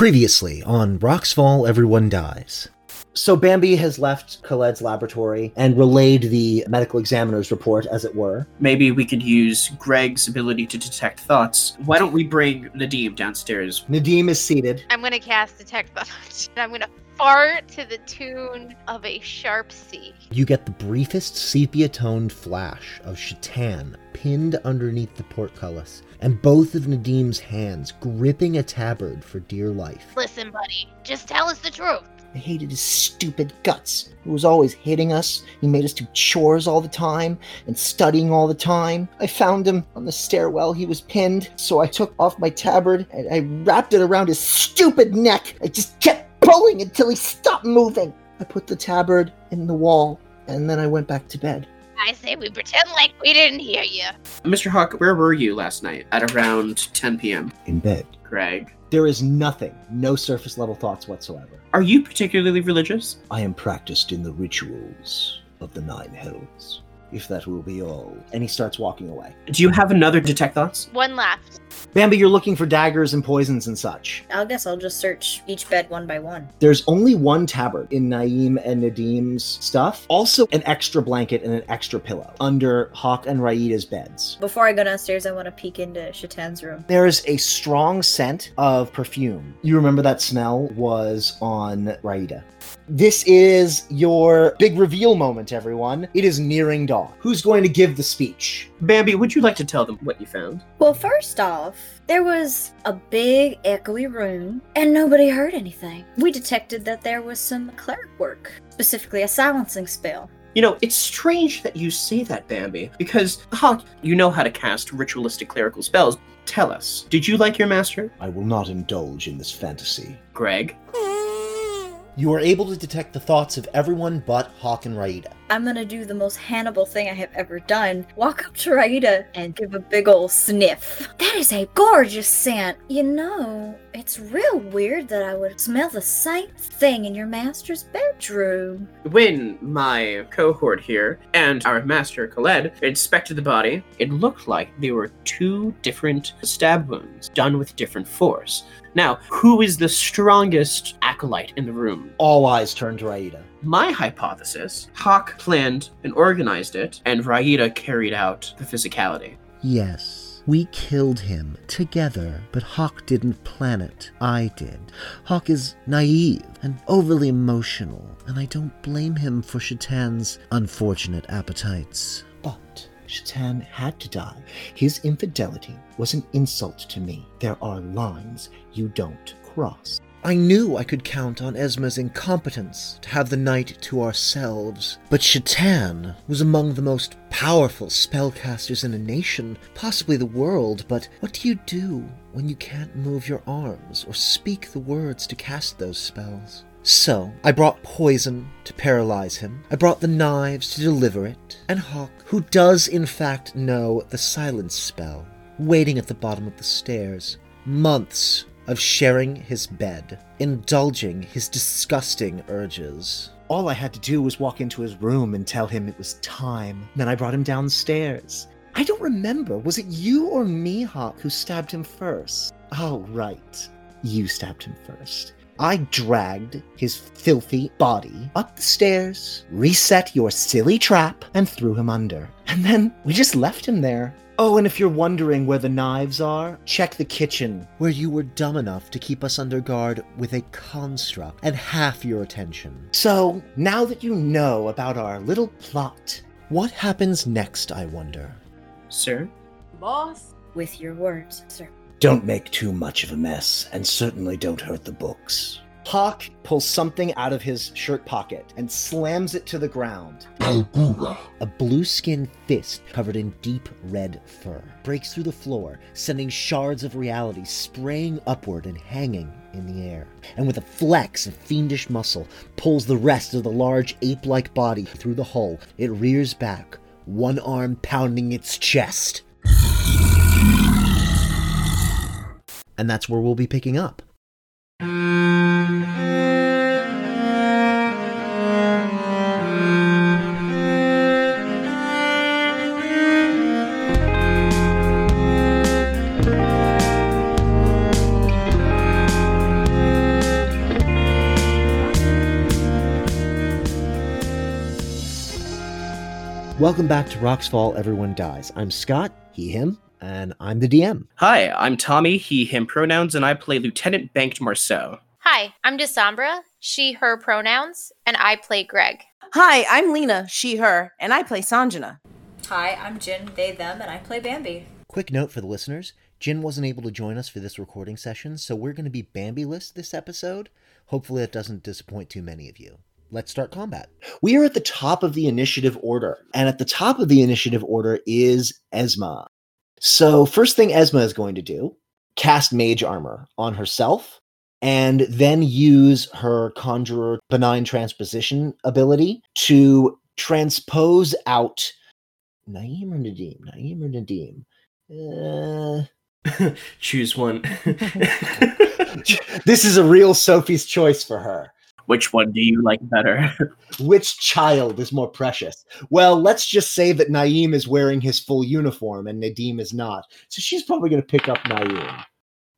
Previously on Rocks Fall, Everyone Dies. So Bambi has left Khaled's laboratory and relayed the medical examiner's report, as it were. Maybe we could use Greg's ability to detect thoughts. Why don't we bring Nadim downstairs? Nadim is seated. I'm gonna cast detect thought. I'm gonna fart to the tune of a sharp C. You get the briefest sepia toned flash of Shatan pinned underneath the portcullis, and both of Nadim's hands gripping a tabard for dear life. Listen, buddy, just tell us the truth. I hated his stupid guts. He was always hitting us. He made us do chores all the time and studying all the time. I found him on the stairwell. He was pinned, so I took off my tabard and I wrapped it around his stupid neck. I just kept pulling until he stopped moving. I put the tabard in the wall and then I went back to bed. I say we pretend like we didn't hear you. Mr. Hawk, where were you last night at around 10 p.m.? In bed. Greg, There is nothing, no surface level thoughts whatsoever. are you particularly religious? I am practiced in the rituals of the Nine Hells, if that will be all. And he starts walking away. Do you have another detect thoughts? One left. Bambi, you're looking for daggers and poisons and such. I guess I'll just search each bed one by one. There's only one tabard in Naeem and Nadim's stuff. Also, an extra blanket and an extra pillow under Hawk and Raida's beds. Before I go downstairs, I want to peek into Shatan's room. There is a strong scent of perfume. You remember that smell was on Raida. This is your big reveal moment, everyone. It is nearing dawn. Who's going to give the speech? Bambi, would you like to tell them what you found? Well, first off, there was a big echoey room, and nobody heard anything. We detected that there was some cleric work, specifically a silencing spell. You know, it's strange that you say that, Bambi, because, Hawk, you know how to cast ritualistic clerical spells. Tell us, did you like your master? I will not indulge in this fantasy. Greg? You are able to detect the thoughts of everyone but Hawk and Raida. I'm gonna do the most Hannibal thing I have ever done walk up to Raida and give a big ol' sniff. That is a gorgeous scent. You know, it's real weird that I would smell the same thing in your master's bedroom. When my cohort here and our master Khaled inspected the body, it looked like there were two different stab wounds done with different force. Now, who is the strongest acolyte in the room? All eyes turn to Raida. My hypothesis Hawk planned and organized it, and Raida carried out the physicality. Yes, we killed him together, but Hawk didn't plan it. I did. Hawk is naive and overly emotional, and I don't blame him for Shatan's unfortunate appetites. But Shatan had to die. His infidelity was an insult to me. There are lines you don't cross. I knew I could count on Esma's incompetence to have the night to ourselves, but Shatan was among the most powerful spellcasters in a nation, possibly the world, but what do you do when you can't move your arms or speak the words to cast those spells? So, I brought poison to paralyze him, I brought the knives to deliver it, and Hawk, who does in fact know the silence spell, waiting at the bottom of the stairs. Months of sharing his bed, indulging his disgusting urges. All I had to do was walk into his room and tell him it was time. Then I brought him downstairs. I don't remember. Was it you or me, Hawk, who stabbed him first? Oh, right. You stabbed him first. I dragged his filthy body up the stairs, reset your silly trap, and threw him under. And then we just left him there. Oh, and if you're wondering where the knives are, check the kitchen, where you were dumb enough to keep us under guard with a construct and half your attention. So, now that you know about our little plot, what happens next, I wonder? Sir? Boss? With your words, sir. Don't make too much of a mess, and certainly don't hurt the books. Hawk pulls something out of his shirt pocket and slams it to the ground. A blue skinned fist covered in deep red fur breaks through the floor, sending shards of reality spraying upward and hanging in the air. And with a flex of fiendish muscle, pulls the rest of the large ape like body through the hull. It rears back, one arm pounding its chest. And that's where we'll be picking up. Welcome back to Rocks Fall Everyone Dies. I'm Scott, he, him, and I'm the DM. Hi, I'm Tommy, he, him pronouns, and I play Lieutenant Banked Marceau. Hi, I'm Desambra, she, her pronouns, and I play Greg. Hi, I'm Lena, she, her, and I play Sanjana. Hi, I'm Jin, they, them, and I play Bambi. Quick note for the listeners Jin wasn't able to join us for this recording session, so we're going to be Bambi list this episode. Hopefully, that doesn't disappoint too many of you. Let's start combat. We are at the top of the initiative order, and at the top of the initiative order is Esma. So, first thing Esma is going to do cast mage armor on herself, and then use her conjurer benign transposition ability to transpose out Naeem or Nadim? Naeem or Nadim? Uh, Choose one. this is a real Sophie's choice for her. Which one do you like better? Which child is more precious? Well, let's just say that Naeem is wearing his full uniform and Nadim is not. So she's probably going to pick up Naeem.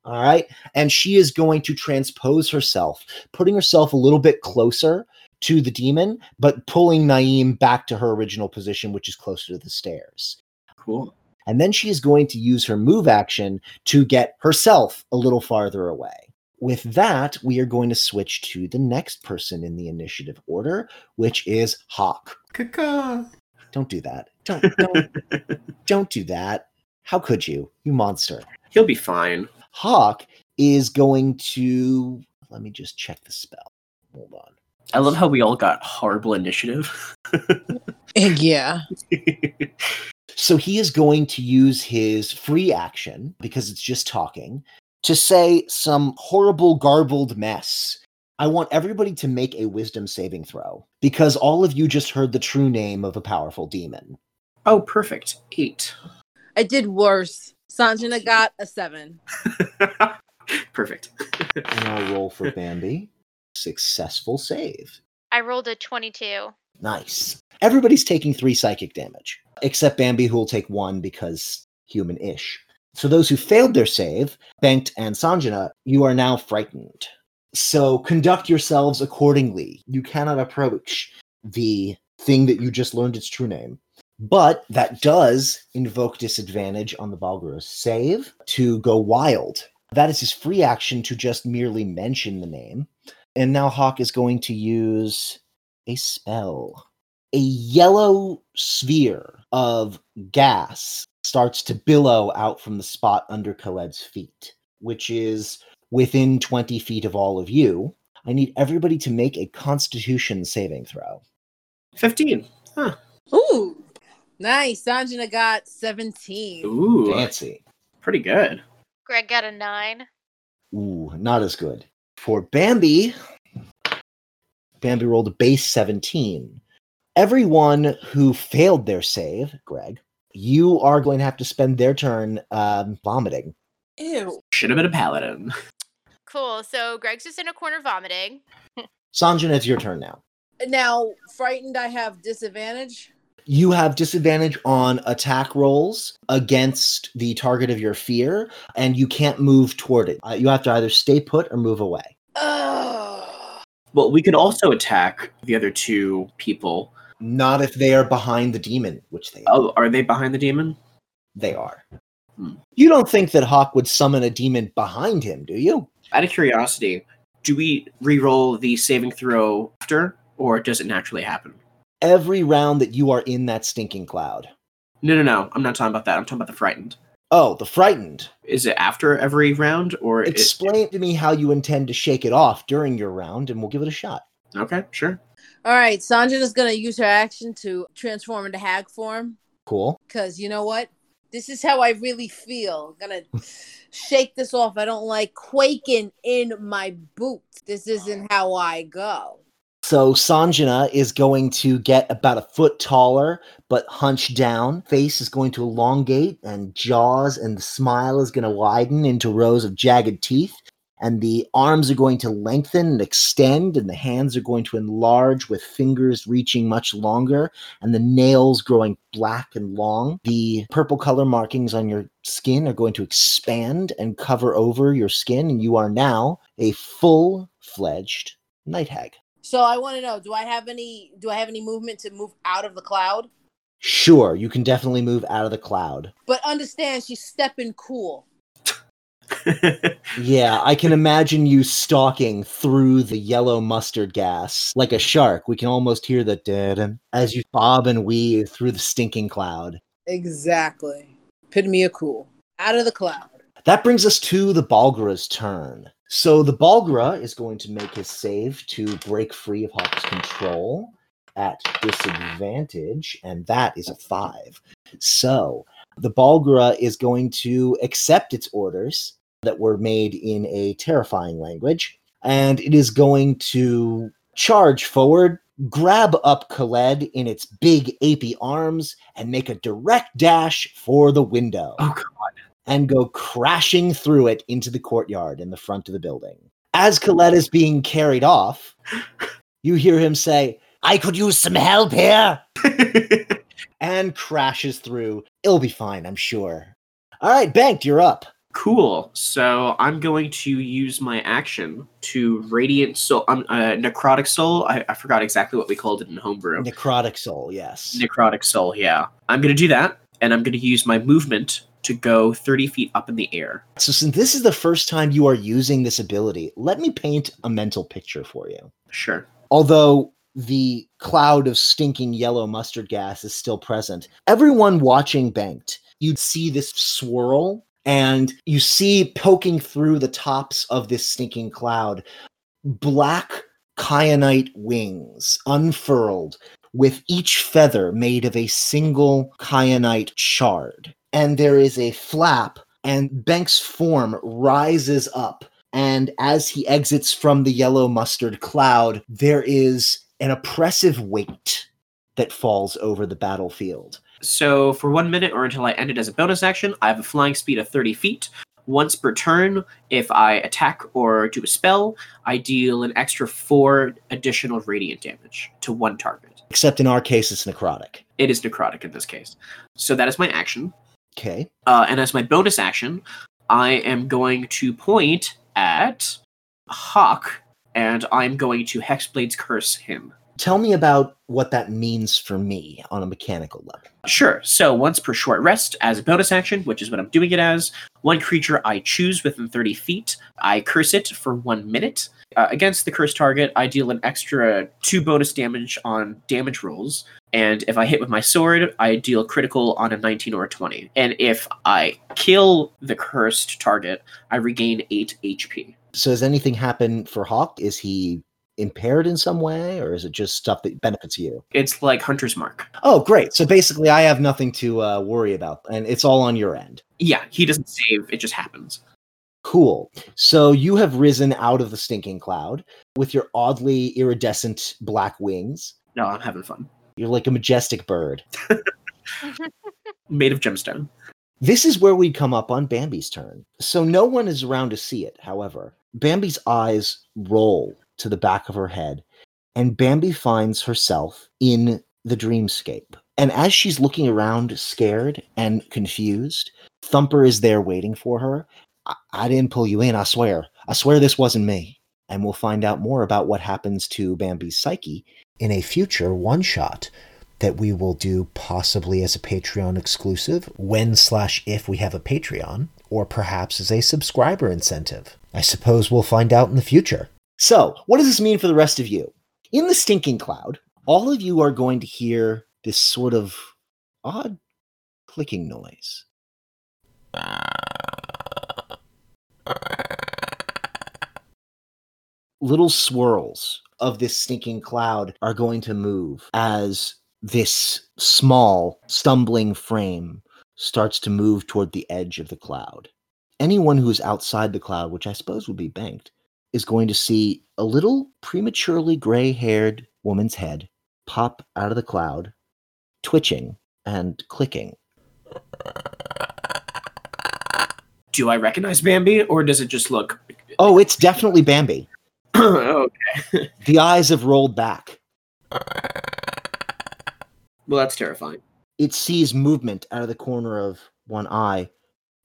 All right. And she is going to transpose herself, putting herself a little bit closer to the demon, but pulling Naeem back to her original position, which is closer to the stairs. cool. And then she is going to use her move action to get herself a little farther away. With that, we are going to switch to the next person in the initiative order, which is Hawk. Caca. Don't do that. Don't don't don't do that. How could you? You monster. He'll be fine. Hawk is going to let me just check the spell. Hold on. I love how we all got horrible initiative. Yeah. So he is going to use his free action because it's just talking to say some horrible garbled mess. I want everybody to make a wisdom saving throw because all of you just heard the true name of a powerful demon. oh, perfect. Eight. I did worse. Sanjana got a seven. perfect. And I'll roll for Bambi. Successful save. I rolled a 22. Nice. Everybody's taking three psychic damage, except Bambi, who will take one because human ish. So, those who failed their save, Banked and Sanjana, you are now frightened. So, conduct yourselves accordingly. You cannot approach the thing that you just learned its true name. But that does invoke disadvantage on the Barlgura's save to go wild. That is his free action to just merely mention the name. And now Hawk is going to use a spell. A yellow sphere of gas starts to billow out from the spot under Khaled's feet, which is within 20 feet of all of you. I need everybody to make a constitution saving throw. 15. Huh. Ooh. Nice. Sanjana got 17. Ooh. Fancy. Pretty good. Greg got a 9. Ooh, not as good. For Bambi, Bambi rolled a base 17. Everyone who failed their save, Greg, you are going to have to spend their turn um, vomiting. Ew. Should have been a paladin. Cool. So Greg's just in a corner vomiting. Sanjana, it's your turn now. Now, frightened, I have disadvantage. You have disadvantage on attack rolls against the target of your fear, and you can't move toward it. Uh, you have to either stay put or move away. Ugh. Well, we could also attack the other two people. Not if they are behind the demon, which they are. Oh, are they behind the demon? They are. Hmm. You don't think that Hawk would summon a demon behind him, do you? Out of curiosity, do we re-roll the saving throw after, or does it naturally happen? Every round that you are in that stinking cloud. No, no, no. I'm not talking about that. I'm talking about the frightened. Oh, the frightened. Is it after every round, or explain it- Explain to me how you intend to shake it off during your round, and we'll give it a shot. okay, sure. All right. Sanjana's going to use her action to transform into hag form. Cool. Because you know what? This is how I really feel. gonna shake this off. I don't like quaking in my boots. This isn't how I go. So Sanjana is going to get about a foot taller, but hunched down. Face is going to elongate, and jaws and the smile is going to widen into rows of jagged teeth. And the arms are going to lengthen and extend, and the hands are going to enlarge with fingers reaching much longer, and the nails growing black and long. The purple color markings on your skin are going to expand and cover over your skin, and you are now a full fledged night hag. So I want to know: Do I have any? Do I have any movement to move out of the cloud? Sure, you can definitely move out of the cloud. But understand, she's stepping cool. Yeah, I can imagine you stalking through the yellow mustard gas like a shark. We can almost hear the dead as you bob and weave through the stinking cloud. Exactly. Of cool. Out of the cloud. That brings us to the Barlgura's turn. So the Barlgura is going to make his save to break free of Hawk's control at disadvantage, and that is a five. So the Balgra is going to accept its orders that were made in a terrifying language, and it is going to charge forward, grab up Khaled in its big apey arms, and make a direct dash for the window oh god. and go crashing through it into the courtyard in the front of the building. As Khaled is being carried off, you hear him say, I could use some help here, and crashes through. It'll be fine, I'm sure. All right, Banked, you're up. Cool. So I'm going to use my action to radiant soul. Um, uh, necrotic soul. I, I forgot exactly what we called it in homebrew. Necrotic Soul, yes. necrotic soul. Yeah. I'm going to do that, and I'm going to use my movement to go 30 feet up in the air. So, since this is the first time you are using this ability, let me paint a mental picture for you. Sure. although the cloud of stinking yellow mustard gas is still present, everyone watching Banked, you'd see this swirl and you see poking through the tops of this stinking cloud black kyanite wings unfurled with each feather made of a single kyanite shard. And there is a flap, and Bank's form rises up and as he exits from the yellow mustard cloud, there is an oppressive weight that falls over the battlefield. So for one minute or until I end it as a bonus action, I have a flying speed of 30 feet. Once per turn, if I attack or do a spell, I deal an extra four additional radiant damage to one target. Except in our case, it's necrotic. It is necrotic in this case. So that is my action. Okay. Uh, and as my bonus action, I am going to point at Hawk, and I'm going to Hexblade's Curse him. Tell me about what that means for me on a mechanical level. Sure. So once per short rest, as a bonus action, which is what I'm doing it as, one creature I choose within 30 feet, I curse it for one minute. Uh, against the cursed target, I deal an extra two bonus damage on damage rolls. And if I hit with my sword, I deal critical on a 19 or a 20. And if I kill the cursed target, I regain 8 HP. So, has anything happened for Hawk? Is he impaired in some way, or is it just stuff that benefits you? It's like Hunter's Mark. Oh, great. So, basically, I have nothing to uh, worry about, and it's all on your end. Yeah, he doesn't save, it just happens. Cool. So you have risen out of the stinking cloud with your oddly iridescent black wings. No, I'm having fun. You're like a majestic bird. Made of gemstone. This is where we come up on Bambi's turn. So no one is around to see it, however. Bambi's eyes roll to the back of her head, and Bambi finds herself in the dreamscape. And as she's looking around, scared and confused, Thumper is there waiting for her. I, I didn't pull you in, I swear. I swear this wasn't me. And we'll find out more about what happens to Bambi's psyche in a future one shot that we will do possibly as a Patreon exclusive when slash if we have a Patreon, or perhaps as a subscriber incentive. I suppose we'll find out in the future. So, what does this mean for the rest of you? In the stinking cloud, all of you are going to hear this sort of odd clicking noise. Little swirls of this stinking cloud are going to move as this small, stumbling frame starts to move toward the edge of the cloud. Anyone who is outside the cloud, which I suppose would be banked, is going to see a little prematurely gray haired woman's head pop out of the cloud, twitching and clicking. Do I recognize Bambi, or does it just look? Oh, it's definitely Bambi. okay. The eyes have rolled back. Well, that's terrifying. It sees movement out of the corner of one eye,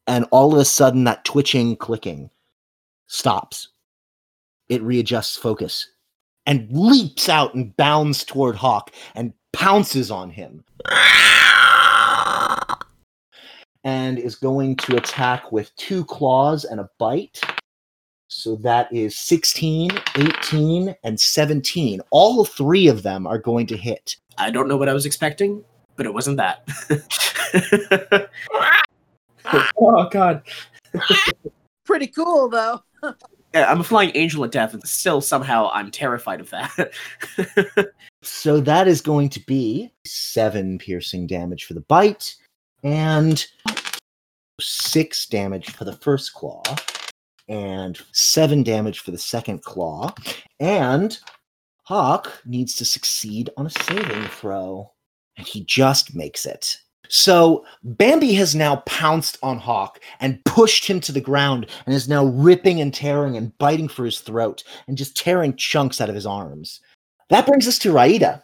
and all of a sudden, that twitching, clicking stops. It readjusts focus and leaps out and bounds toward Hawk and pounces on him. and is going to attack with two claws and a bite. So that is 16, 18, and 17. All three of them are going to hit. I don't know what I was expecting, but it wasn't that. oh god. Pretty cool though. Yeah, I'm a flying angel of death, and still somehow I'm terrified of that. So that is going to be seven piercing damage for the bite and six damage for the first claw and seven damage for the second claw. And Hawk needs to succeed on a saving throw, and he just makes it. So Bambi has now pounced on Hawk and pushed him to the ground and is now ripping and tearing and biting for his throat and just tearing chunks out of his arms. That brings us to Raida.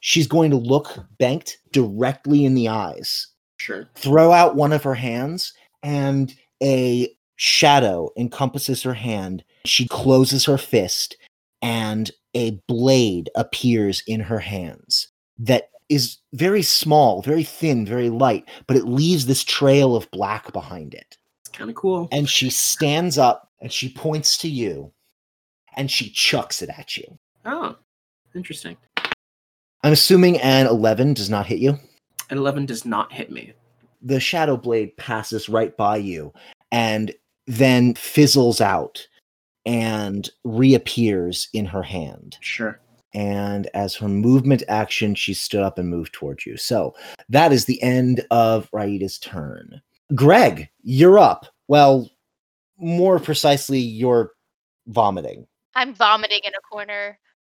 She's going to look Banked directly in the eyes, sure. throw out one of her hands, and a shadow encompasses her hand. She closes her fist, and a blade appears in her hands that is very small, very thin, very light, but it leaves this trail of black behind it. It's kind of cool. And she stands up and she points to you and she chucks it at you. Oh, interesting. I'm assuming an 11 does not hit you. An 11 does not hit me. The shadow blade passes right by you and then fizzles out and reappears in her hand. Sure. And as her movement action, she stood up and moved towards you. So that is the end of Raida's turn. Greg, you're up. Well, more precisely, you're vomiting. I'm vomiting in a corner.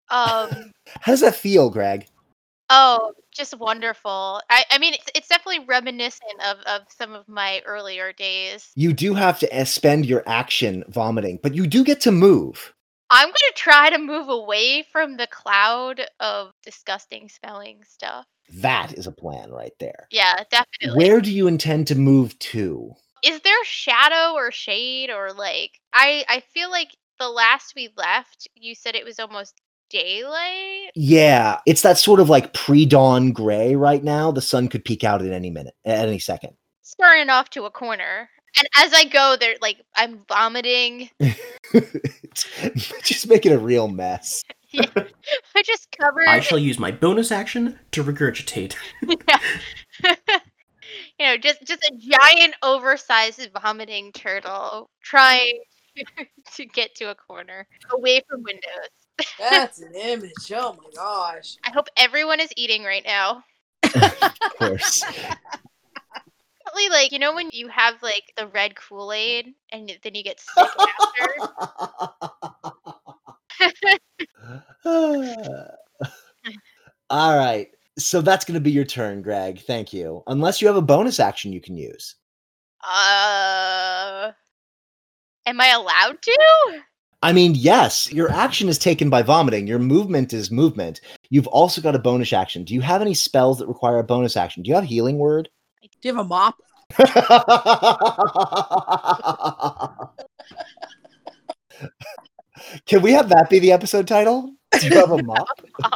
Um, How does that feel, Greg? oh, just wonderful. I, I mean, it's, it's definitely reminiscent of, of some of my earlier days. You do have to uh, spend your action vomiting, but you do get to move. I'm gonna try to move away from the cloud of disgusting smelling stuff. That is a plan right there. Yeah, definitely. Where do you intend to move to? is there shadow or shade or like I I feel like the last we left, you said it was almost daylight. Yeah, it's that sort of like pre-dawn gray right now. The sun could peek out at any minute, at any second. Scurrying off to a corner. And as I go, there like I'm vomiting. Just making a real mess. I just covered I shall use my bonus action to regurgitate. Yeah. you know, just just a giant oversized vomiting turtle trying to get to a corner away from windows. That's an image. Oh my gosh. I hope everyone is eating right now. Of course. Definitely, like you know when you have like the red Kool Aid and then you get sick after. All right. So that's going to be your turn, Greg. Thank you. Unless you have a bonus action you can use. Uh, am I allowed to? I mean, yes, your action is taken by vomiting. Your movement is movement. You've also got a bonus action. Do you have any spells that require a bonus action? Do you have healing word? Do you have a mop? Can we have that be the episode title? Do you have a mop?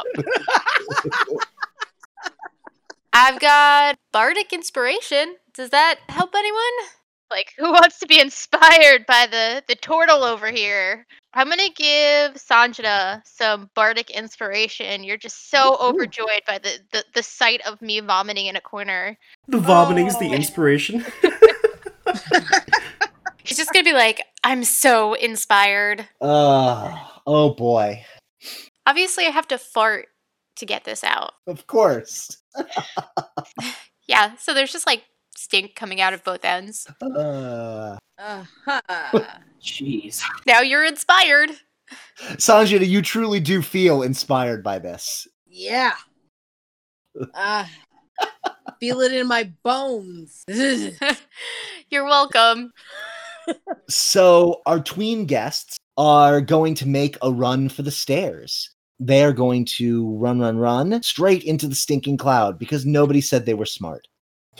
I've got bardic inspiration. Does that help anyone? Like, who wants to be inspired by the the turtle over here? I'm gonna give Sanjana some bardic inspiration. You're just so overjoyed by the, the the sight of me vomiting in a corner. The vomiting's the Oh. inspiration. She's just gonna be like, I'm so inspired. Uh, oh boy. Obviously, I have to fart to get this out. Of course. Yeah, so there's just like stink coming out of both ends. Uh, Uh-huh. Jeez. Now you're inspired. Sanjana, you truly do feel inspired by this. yeah. Uh, feel it in my bones. you're welcome. So, our tween guests are going to make a run for the stairs. They are going to run, run, run straight into the stinking cloud because nobody said they were smart.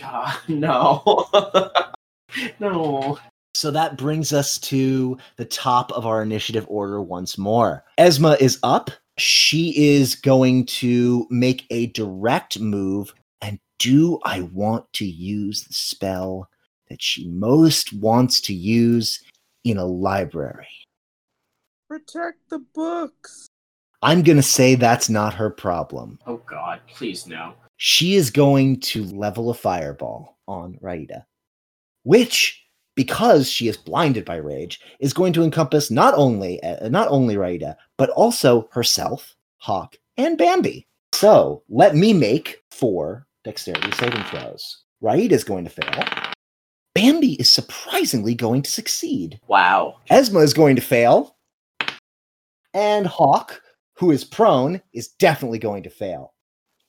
God, no. no. So that brings us to the top of our initiative order once more. Esma is up. She is going to make a direct move. And do I want to use the spell that she most wants to use in a library. Protect the books. I'm going to say that's not her problem. Oh God, please no. She is going to level a fireball on Raida, which, because she is blinded by rage, is going to encompass not only uh, not only Raida but also herself, Hawk, and Bambi. So let me make four dexterity saving throws. Raida is going to fail. Bambi is surprisingly going to succeed. Wow. Esma is going to fail. And Hawk, who is prone, is definitely going to fail.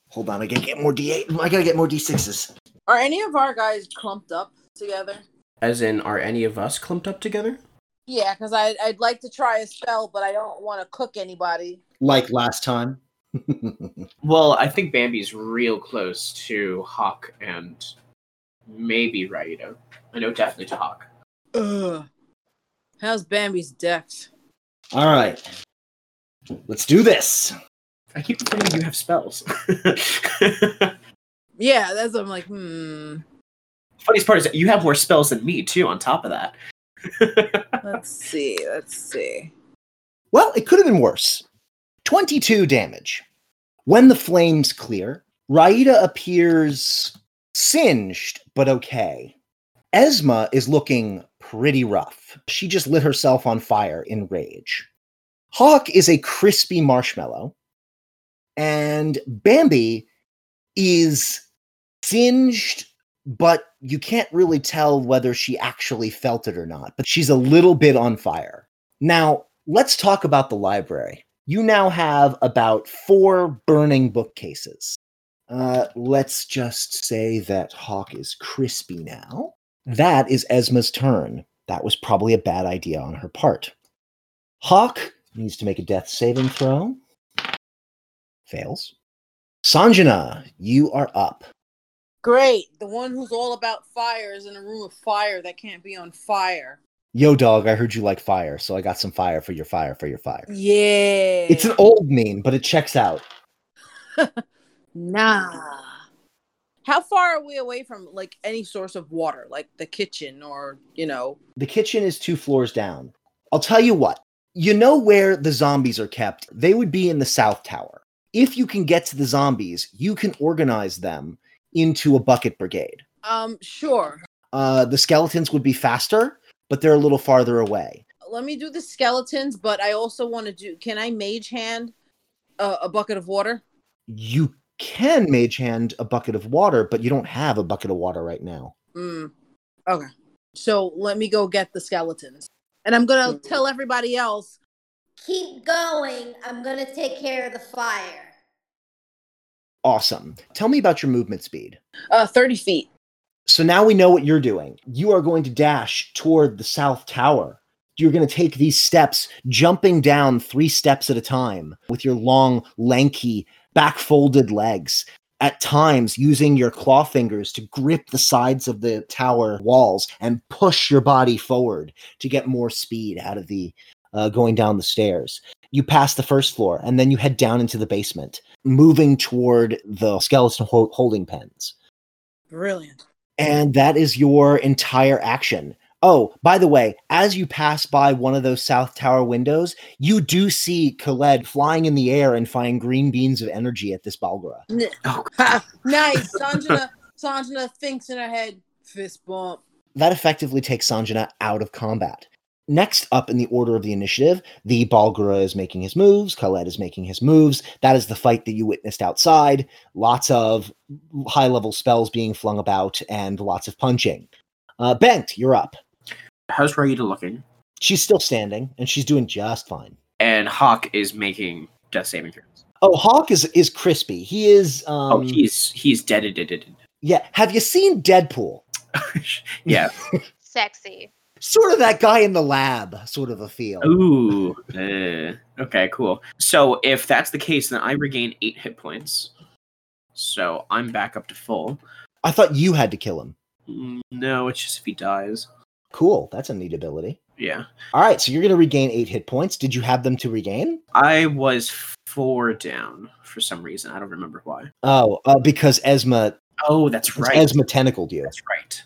Hold on, I gotta get more D8. I gotta get more D6s. Are any of our guys clumped up together? As in, are any of us clumped up together? Yeah, because I'd, I'd like to try a spell, but I don't want to cook anybody. Like last time. Well, I think Bambi's real close to Hawk and maybe Raida. I know definitely to Hawk. Ugh. How's Bambi's dex? All right. Let's do this. I keep forgetting you have spells. Yeah, that's what I'm like, hmm. Funniest part is that you have more spells than me too. On top of that. Let's see. Let's see. Well, it could have been worse. 22 damage. When the flames clear, Raida appears singed, but okay. Esma is looking pretty rough. She just lit herself on fire in rage. Hawk is a crispy marshmallow. And Bambi is singed, but you can't really tell whether she actually felt it or not. But she's a little bit on fire. Now, let's talk about the library. You now have about four burning bookcases. Uh, let's just say that Hawk is crispy now. That is Esma's turn. That was probably a bad idea on her part. Hawk needs to make a death saving throw. Fails. Sanjana, you are up. Great. The one who's all about fire is in a room of fire that can't be on fire. Yo, dog, I heard you like fire, so I got some fire for your fire for your fire. Yeah. It's an old meme, but it checks out. nah. How far are we away from like any source of water, like the kitchen or, you know? The kitchen is two floors down. I'll tell you what, you know where the zombies are kept? They would be in the South Tower. If you can get to the zombies, you can organize them into a bucket brigade. Um, sure. Uh, the skeletons would be faster, but they're a little farther away. Let me do the skeletons, but I also want to do. Can I mage hand a, a bucket of water? You can mage hand a bucket of water, but you don't have a bucket of water right now. Mm. Okay. So let me go get the skeletons, and I'm gonna tell everybody else. Keep going. I'm gonna take care of the fire. Awesome. Tell me about your movement speed. Uh, thirty feet. So now we know what you're doing. You are going to dash toward the South Tower. You're going to take these steps, jumping down three steps at a time with your long, lanky, back folded legs. At times, using your claw fingers to grip the sides of the tower walls and push your body forward to get more speed out of the uh, going down the stairs. You pass the first floor and then you head down into the basement, moving toward the skeleton hol- holding pens. Brilliant. And that is your entire action. Oh, by the way, as you pass by one of those South Tower windows, you do see Khaled flying in the air and firing green beans of energy at this Barlgura. Oh, nice. Sanjana, Sanjana thinks in her head, fist bump. That effectively takes Sanjana out of combat. Next up in the order of the initiative, the Barlgura is making his moves, Khaled is making his moves. That is the fight that you witnessed outside. Lots of high level spells being flung about and lots of punching. Uh, Bent, you're up. how's Raida looking? She's still standing and she's doing just fine. And Hawk is making death saving throws. Oh, Hawk is is crispy. He is. Um, oh, he's he's dead. dead, dead, dead. yeah. Have you seen Deadpool? yeah. Sexy. Sort of that guy in the lab, sort of a feel. Ooh. uh, okay, cool. So if that's the case, then I regain eight hit points. So I'm back up to full. I thought you had to kill him. Mm, No, it's just if he dies. Cool. That's a neat ability. Yeah. All right, so you're going to regain eight hit points. Did you have them to regain? I was four down for some reason. I don't remember why. Oh, uh, because Esma, Oh, that's right. Esma tentacled you. That's right.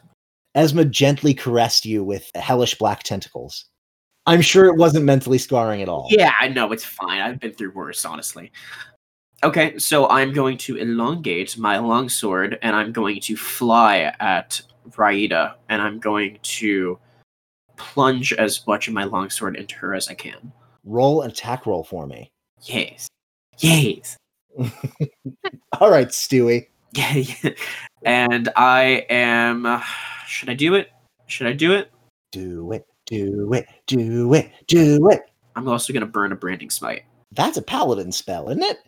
Esma gently caressed you with hellish black tentacles. I'm sure it wasn't mentally scarring at all. Yeah, I know it's fine. I've been through worse, honestly. Okay, so I'm going to elongate my longsword and I'm going to fly at Raida and I'm going to plunge as much of my longsword into her as I can. Roll an attack roll for me. Yes. Yes. All right, Stewie. Yeah, yeah. And I am. Should I do it? Should I do it? Do it, do it, do it, do it. I'm also going to burn a branding smite. That's a paladin spell, isn't it?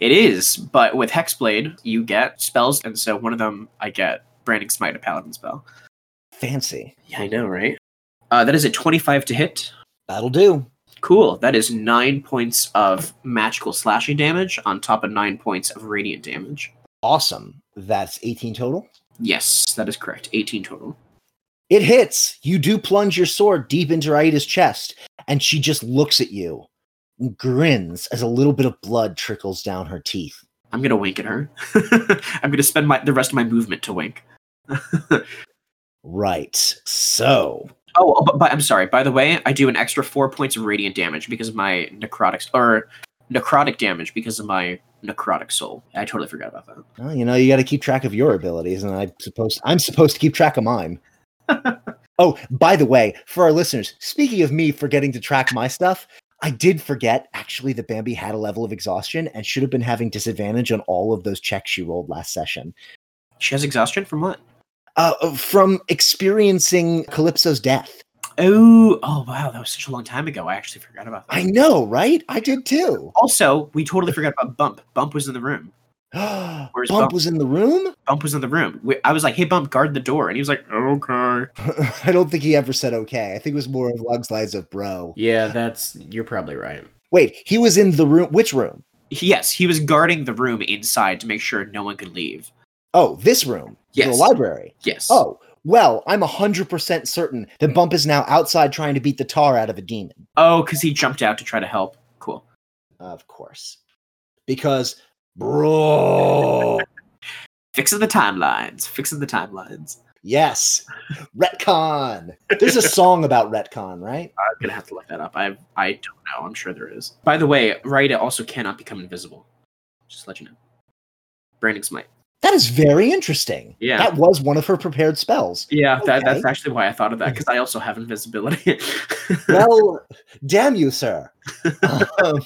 It is, but with Hexblade, you get spells, and so one of them I get branding smite, a paladin spell. Fancy. Yeah, I know, right? Uh, that is a 25 to hit. That'll do. Cool. That is nine points of magical slashing damage on top of nine points of radiant damage. Awesome. That's 18 total. Yes, that is correct. 18 total. It hits. You do plunge your sword deep into Raida's chest, and she just looks at you and grins as a little bit of blood trickles down her teeth. I'm gonna wink at her. I'm gonna spend my the rest of my movement to wink. Right. So, oh, oh, but, but I'm sorry. By the way, I do an extra four points of radiant damage because of my necrotics or necrotic damage because of my necrotic soul. I totally forgot about that. well, you know, you got to keep track of your abilities, and I suppose I'm supposed to keep track of mine. oh, by the way, for our listeners, speaking of me forgetting to track my stuff, I did forget actually that Bambi had a level of exhaustion and should have been having disadvantage on all of those checks she rolled last session. She has exhaustion from what? Uh, from experiencing Calypso's death. Oh, oh wow, that was such a long time ago. I actually forgot about that. I know, right? I did too. Also, we totally forgot about Bump. Bump was in the room. Bump Where's Bump? was in the room? Bump was in the room. We, I was like, "Hey, Bump, guard the door," and he was like, "Okay." I don't think he ever said okay. I think it was more of Lug's lines of bro. Yeah, that's you're probably right. Wait, he was in the room. Which room? Yes, he was guarding the room inside to make sure no one could leave. Oh, this room. Yes. The library. Yes. Oh, well, I'm 100% certain that Bump is now outside trying to beat the tar out of a demon. Oh, because he jumped out to try to help. Cool. Of course. Because, bro. Fixing the timelines. Fixing the timelines. yes. Retcon. There's a song about retcon, right? I'm gonna have to look that up. I I don't know. I'm sure there is. By the way, Raida also cannot become invisible. Just to let you know. Branding smite. That is very interesting. Yeah. That was one of her prepared spells. Yeah, that, that's actually why I thought of that because I also have invisibility. Well, damn you, sir. Um,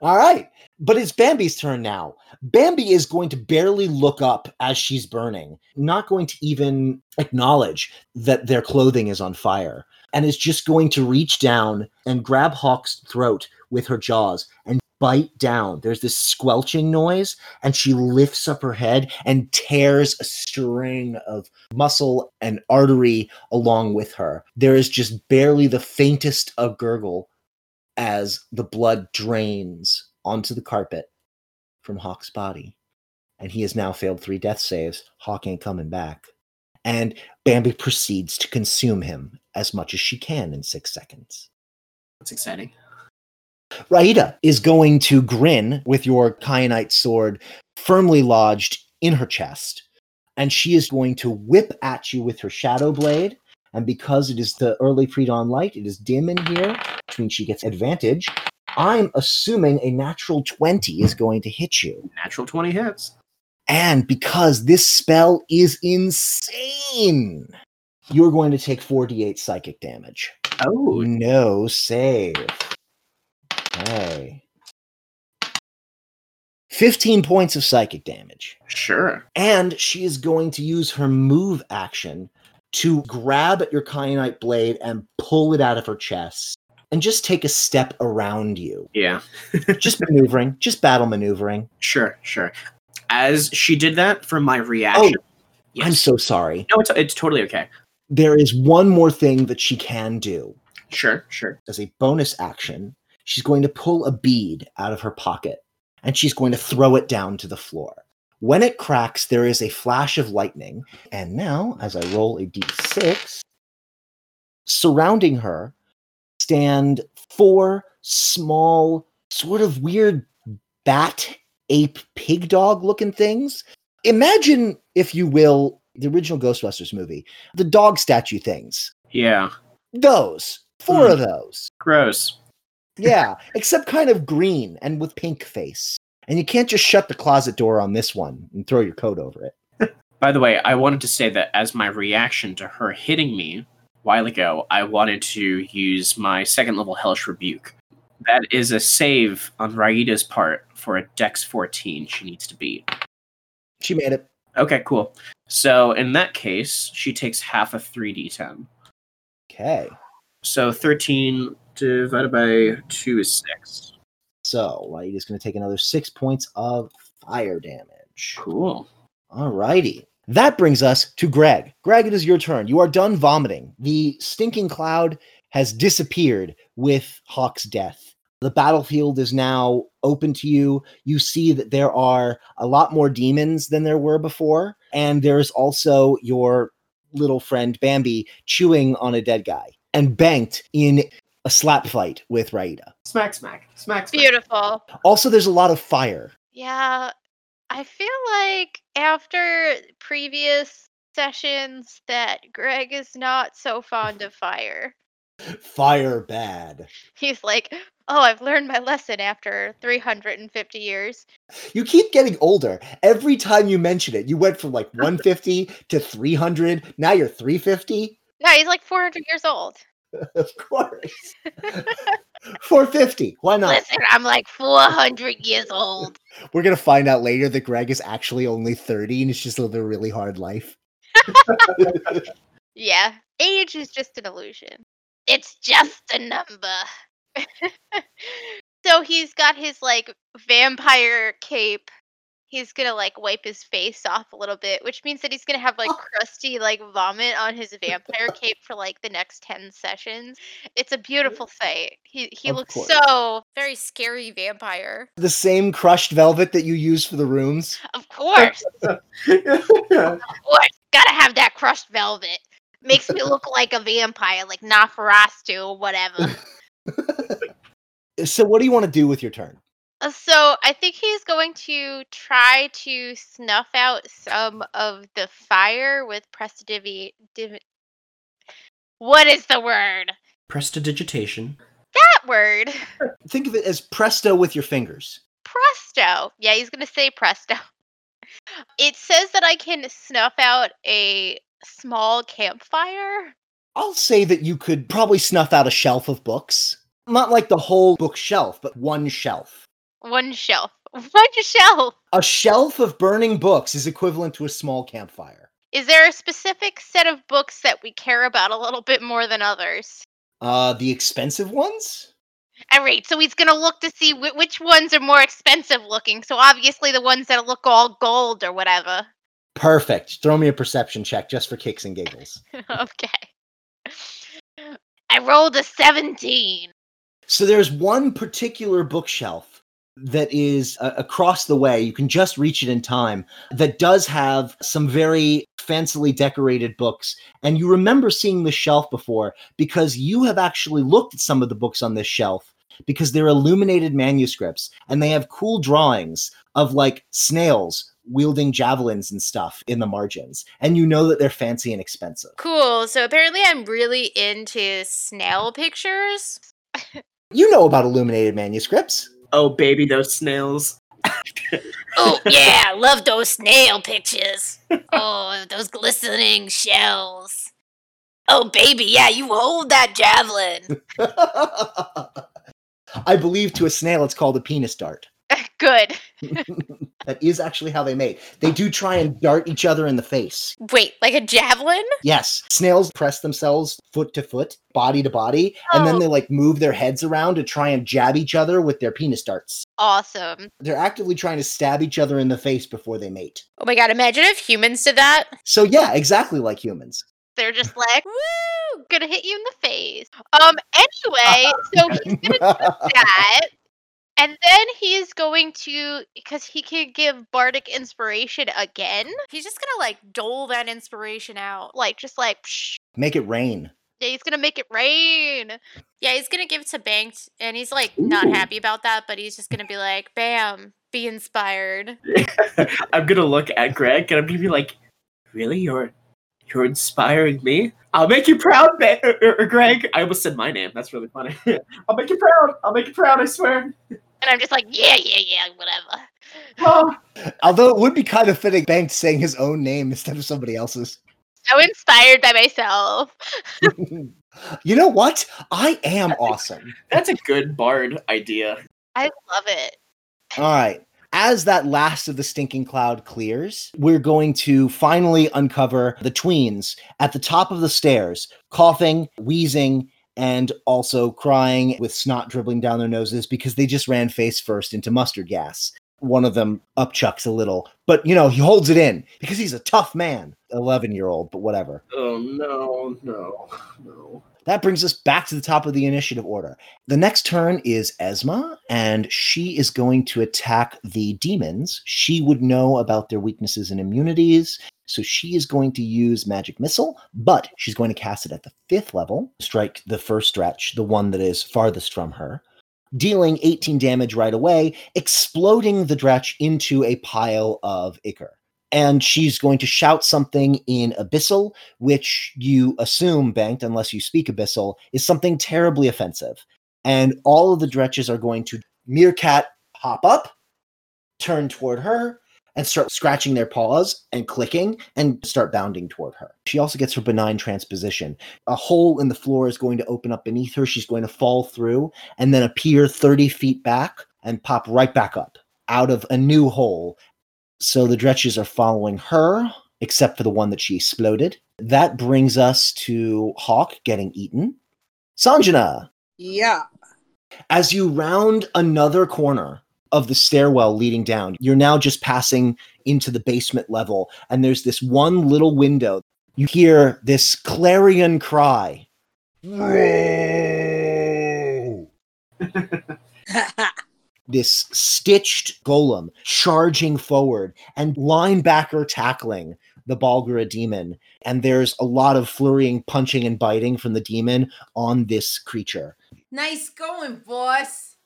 all right. But it's Bambi's turn now. Bambi is going to barely look up as she's burning, not going to even acknowledge that their clothing is on fire, and is just going to reach down and grab Hawk's throat with her jaws and bite down. There's this squelching noise, and she lifts up her head and tears a string of muscle and artery along with her. There is just barely the faintest of gurgle as the blood drains onto the carpet from Hawk's body. And he has now failed three death saves. Hawk ain't coming back. And Bambi proceeds to consume him as much as she can in six seconds. That's exciting. Raida is going to grin with your kyanite sword firmly lodged in her chest. And she is going to whip at you with her shadow blade. And because it is the early pre dawn light, it is dim in here, which means she gets advantage. I'm assuming a natural 20 is going to hit you. Natural 20 hits. And because this spell is insane, you're going to take 4d8 psychic damage. Oh, No save. Okay. 15 points of psychic damage. sure. And she is going to use her move action to grab at your kyanite blade and pull it out of her chest and just take a step around you. Yeah. Just maneuvering, just battle maneuvering. Sure, sure. As she did that, from my reaction. Oh, I'm so sorry. No, it's, it's totally okay. There is one more thing that she can do. Sure, sure. As a bonus action, she's going to pull a bead out of her pocket and she's going to throw it down to the floor. When it cracks, there is a flash of lightning. And now, as I roll a d6, surrounding her stand four small, sort of weird bat, ape, pig dog looking things. Imagine, if you will, the original Ghostbusters movie, the dog statue things. Yeah. Those. Four Hmm. of those. Gross. Yeah, except kind of green and with pink face. And you can't just shut the closet door on this one and throw your coat over it. By the way, I wanted to say that as my reaction to her hitting me a while ago, I wanted to use my second level Hellish Rebuke. That is a save on Raida's part for a Dex 14 she needs to beat. She made it. Okay, cool. So in that case, she takes half a 3d10. Okay. So 13 divided by 2 is 6. So, right, is going to take another six points of fire damage. Cool. All righty. That brings us to Greg. Greg, it is your turn. You are done vomiting. The stinking cloud has disappeared with Hawk's death. The battlefield is now open to you. You see that there are a lot more demons than there were before. And there's also your little friend Bambi chewing on a dead guy and banked in a slap fight with Raida. Smack, smack, smack, smack. Beautiful. Also, there's a lot of fire. Yeah, I feel like after previous sessions that Greg is not so fond of fire. Fire bad. He's like, "Oh, I've learned my lesson after 350 years." You keep getting older. Every time you mention it, you went from like 150 to 300. Now you're 350. No, he's like 400 years old. Of course. 450. Why not? Listen, I'm like 400 years old. We're going to find out later that Greg is actually only 30 and it's just lived a really hard life. Yeah, age is just an illusion. It's just a number. so he's got his like vampire cape. He's gonna like wipe his face off a little bit, which means that he's gonna have like crusty like vomit on his vampire cape for like the next 10 sessions. It's a beautiful sight. He he Of looks course. so Very scary vampire. the same crushed velvet that you use for the rooms. of course. Of course. Gotta have that crushed velvet. Makes me look like a vampire, like Nofarastu or whatever. So, what do you want to do with your turn? Uh, So I think he's going to try to snuff out some of the fire with prestidivi. Div- what is the word? Prestidigitation. That word. Think of it as presto with your fingers. Presto. Yeah, he's going to say presto. It says that I can snuff out a small campfire. I'll say that you could probably snuff out a shelf of books. Not like the whole bookshelf, but one shelf. One shelf. One shelf. A shelf of burning books is equivalent to a small campfire. Is there a specific set of books that we care about a little bit more than others? Uh, the expensive ones? All right, so he's gonna look to see whi which ones are more expensive looking. So obviously the ones that look all gold or whatever. Perfect. Throw me a perception check just for kicks and giggles. okay. I rolled a 17. So there's one particular bookshelf that is uh, across the way. You can just reach it in time. That does have some very fancily decorated books. And you remember seeing the shelf before because you have actually looked at some of the books on this shelf because they're illuminated manuscripts and they have cool drawings of like snails wielding javelins and stuff in the margins. And you know that they're fancy and expensive. Cool. So apparently I'm really into snail pictures. You know about illuminated manuscripts. Oh, baby, those snails. Oh yeah, love those snail pictures. Oh, those glistening shells. Oh baby, yeah, you hold that javelin. I believe to a snail it's called a penis dart. Good. That is actually how they mate. They do try and dart each other in the face. Wait, like a javelin? Yes, snails press themselves foot to foot, body to body, and then Oh. they like move their heads around to try and jab each other with their penis darts. Awesome. They're actively trying to stab each other in the face before they mate. Oh my god, imagine if humans did that. So yeah, exactly like humans. They're just like, woo, gonna hit you in the face. Um, anyway, so he's gonna do that. And then he's going to, because he can give Bardic inspiration again. He's just gonna like dole that inspiration out. Like, just like, psh, Make it rain. yeah, he's gonna make it rain. Yeah, he's gonna give it to Banked, and he's like not happy about that, but he's just gonna be like, "Bam, be inspired." I'm gonna look at Greg and I'm gonna be like, Really, you're you're inspiring me. I'll make you proud, ba- er, er, er, Greg. I almost said my name. That's really funny. I'll make you proud. I'll make you proud. I swear. And I'm just like, yeah, yeah, yeah, whatever. Oh, Although it would be kind of fitting Banks saying his own name instead of somebody else's. So inspired by myself. you know what? I am awesome. that's a good bard idea. I love it. All right. As that last of the stinking cloud clears, we're going to finally uncover the tweens at the top of the stairs, coughing, wheezing, and also crying with snot dribbling down their noses because they just ran face first into mustard gas. One of them upchucks a little, but you know, he holds it in because he's a tough man. 11 year old, but whatever. Oh no, no, no. That brings us back to the top of the initiative order. The next turn is Esma, and she is going to attack the demons. She would know about their weaknesses and immunities, so she is going to use Magic Missile, but she's going to cast it at the fifth level, strike the first stretch, the one that is farthest from her, dealing 18 damage right away, exploding the Dretch into a pile of ichor. And she's going to shout something in Abyssal, which you assume, Banked, unless you speak Abyssal, is something terribly offensive. And all of the Dretches are going to meerkat hop up, turn toward her, and start scratching their paws and clicking and start bounding toward her. She also gets her benign transposition. A hole in the floor is going to open up beneath her. She's going to fall through and then appear 30 feet back and pop right back up out of a new hole so the Dretches are following her, except for the one that she exploded. That brings us to Hawk getting eaten. Sanjana, Yeah. as you round another corner of the stairwell leading down, you're now just passing into the basement level, and there's this one little window. You hear this clarion cry. this stitched golem charging forward and linebacker tackling the Barlgura demon. And there's a lot of flurrying, punching, and biting from the demon on this creature. nice going, boss.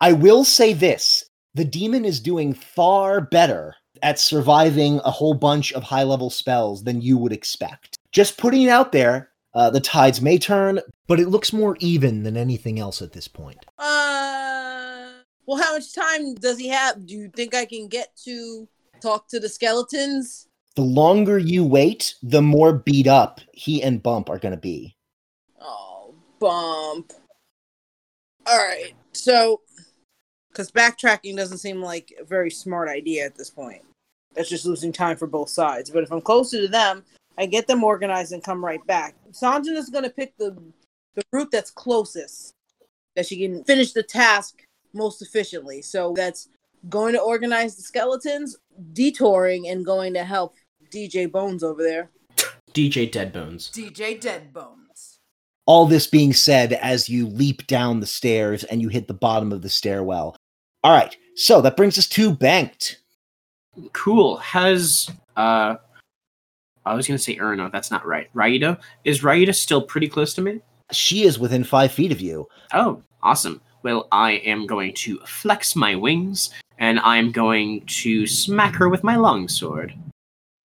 I will say this the demon is doing far better at surviving a whole bunch of high level spells than you would expect. Just putting it out there, uh, the tides may turn. But it looks more even than anything else at this point. Uh, well, how much time does he have? Do you think I can get to talk to the skeletons? The longer you wait, the more beat up he and Bump are going to be. Oh, bump. All right. So, because backtracking doesn't seem like a very smart idea at this point. That's just losing time for both sides. But if I'm closer to them, I get them organized and come right back. Sanjana's going to pick the the route that's closest, that she can finish the task most efficiently. So that's going to organize the skeletons, detouring, and going to help DJ Bones over there. DJ Deadbones. DJ Deadbones. All this being said, as you leap down the stairs and you hit the bottom of the stairwell. All right, so that brings us to Banked. Cool. Has uh I was gonna say Erno, that's not right. Raida? Is Raida still pretty close to me? She is within five feet of you. Oh, awesome. Well, I am going to flex my wings and I'm going to smack her with my longsword.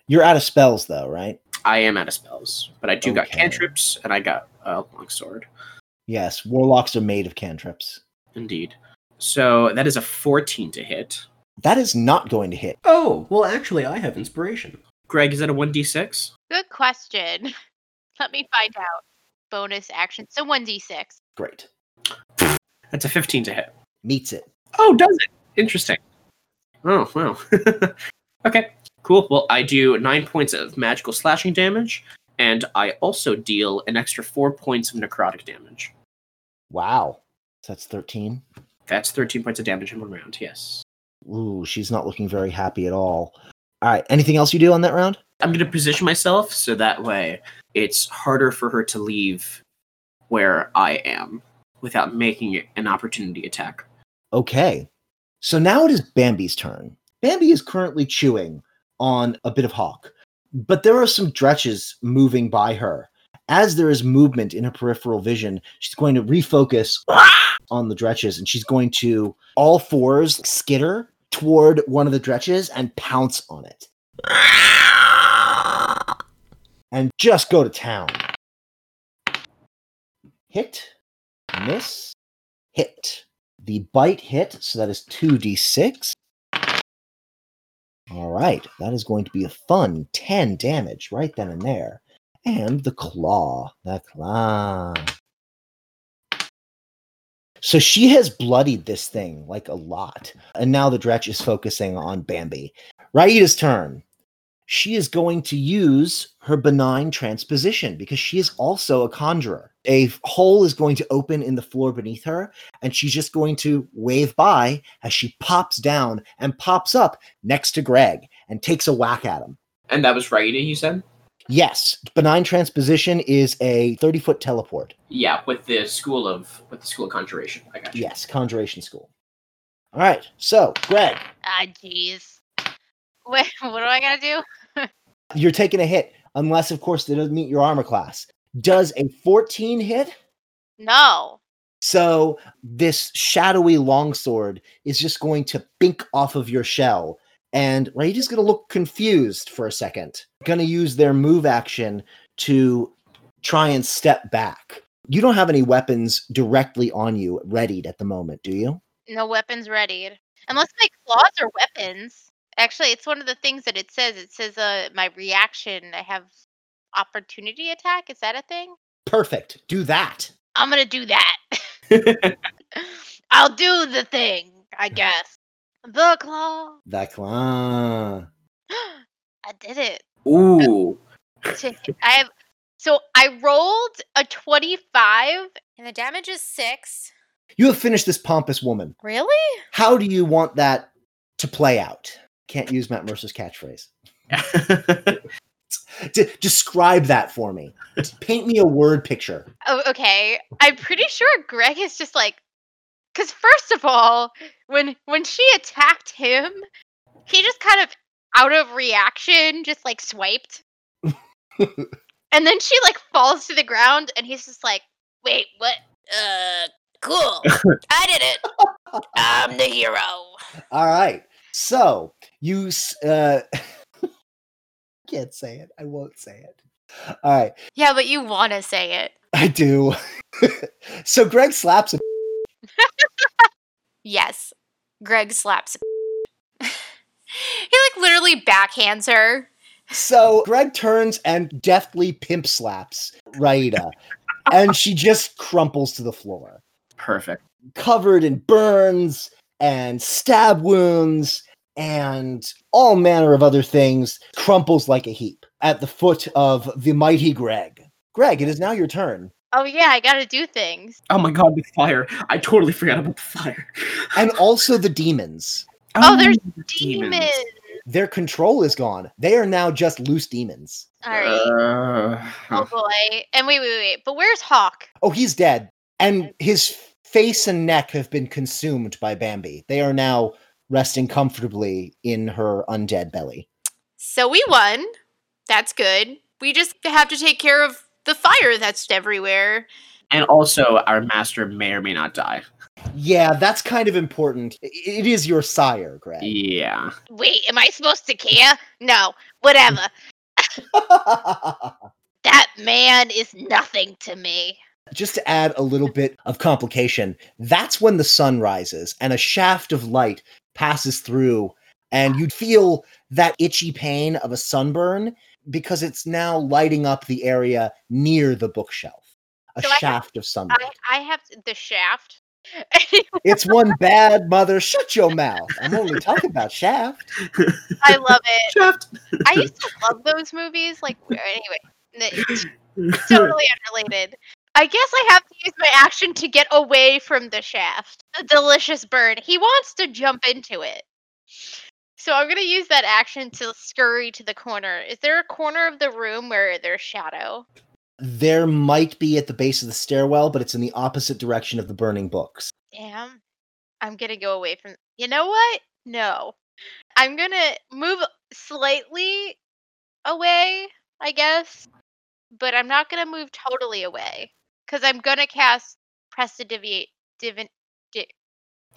You're out of spells, though, right? I am out of spells, but I do got cantrips and I got a longsword. Yes, warlocks are made of cantrips. Indeed. So that is a 14 to hit. That is not going to hit. Oh, well, actually, I have inspiration. Greg, is that a 1d6? Good question. Let me find out. Bonus action. So 1d6. Great. That's a 15 to hit. Meets it. Oh, does it? Interesting. Oh, wow. okay, cool. Well, I do nine points of magical slashing damage, and I also deal an extra four points of necrotic damage. Wow. So that's 13. That's 13 points of damage in one round, yes. Ooh, she's not looking very happy at all. All right, anything else you do on that round? I'm going to position myself so that way it's harder for her to leave where I am without making it an opportunity attack. Okay. So now it is Bambi's turn. Bambi is currently chewing on a bit of hawk, but there are some dretches moving by her. As there is movement in her peripheral vision, she's going to refocus on the dretches and she's going to all fours skitter toward one of the dretches and pounce on it. and just go to town. Hit, miss, hit. The bite hit, so that is 2d6. All right, that is going to be a fun 10 damage right then and there. And the claw, the claw. So she has bloodied this thing like a lot. And now the Dretch is focusing on Bambi. Raida's turn. She is going to use her benign transposition because she is also a conjurer. A hole is going to open in the floor beneath her, and she's just going to wave by as she pops down and pops up next to Greg and takes a whack at him. And that was Raida, you said? Yes, benign transposition is a 30 foot teleport. Yeah, with the school of with the school of conjuration. I got you. Yes, conjuration school. All right, so Greg, Ah, jeez. Wait, what do I gotta do? You're taking a hit, unless, of course, it doesn't meet your armor class. Does a 14 hit? No. So this shadowy longsword is just going to bink off of your shell, and Raida's going to look confused for a second. Going to use their move action to try and step back. You don't have any weapons directly on you, readied at the moment, do you? No weapons readied. Unless my claws are weapons. Actually, it's one of the things that it says. It says uh my reaction. I have opportunity attack. Is that a thing? Perfect. Do that. I'm gonna do that. I'll do the thing, I guess. The claw. The claw. I did it. Ooh. I have so I rolled a 25. And the damage is six. You have finished this pompous woman. Really? How do you want that to play out? Can't use Matt Mercer's catchphrase. D- describe that for me. Paint me a word picture. Oh, okay. I'm pretty sure Greg is just like, because first of all, when when she attacked him, he just kind of out of reaction just like swiped, and then she like falls to the ground, and he's just like, wait, what? Uh, cool. I did it. I'm the hero. All right. So you s- uh can't say it. I won't say it. All right. Yeah, but you want to say it. I do. so Greg slaps him. Yes. Greg slaps. he like literally backhands her. So Greg turns and deftly pimp slaps Raida, and she just crumples to the floor, Perfect. covered in burns and stab wounds and all manner of other things, crumples like a heap at the foot of the mighty Greg. Greg, it is now your turn. Oh yeah, I gotta do things. Oh my god, the fire. I totally forgot about the fire. And also the demons. Oh, there's the Demons. Their control is gone. They are now just loose demons. All right. Uh, oh boy. And wait, wait, wait. But where's Hawk? Oh, he's dead. And his face and neck have been consumed by Bambi. They are now resting comfortably in her undead belly. So we won. That's good. We just have to take care of the fire that's everywhere. and also, our master may or may not die. Yeah, that's kind of important. It is your sire, Greg. Yeah. Wait, am I supposed to care? No. Whatever. That man is nothing to me. Just to add a little bit of complication, that's when the sun rises and a shaft of light passes through, and you'd feel that itchy pain of a sunburn because it's now lighting up the area near the bookshelf. A So I have- shaft of sunlight. I I have the shaft. It's one bad mother. Shut your mouth. I'm only talking about Shaft. I love it. Shaft. I used to love those movies. Like anyway, totally unrelated. I guess I have to use my action to get away from the shaft. A delicious bird. He wants to jump into it. So I'm gonna use that action to scurry to the corner. Is there a corner of the room where there's shadow? There might be at the base of the stairwell, but it's in the opposite direction of the burning books. Damn. I'm gonna go away from. You know what? No. I'm gonna move slightly away, I guess. But I'm not gonna move totally away. Because I'm gonna cast Prestidivi- Divin. Di-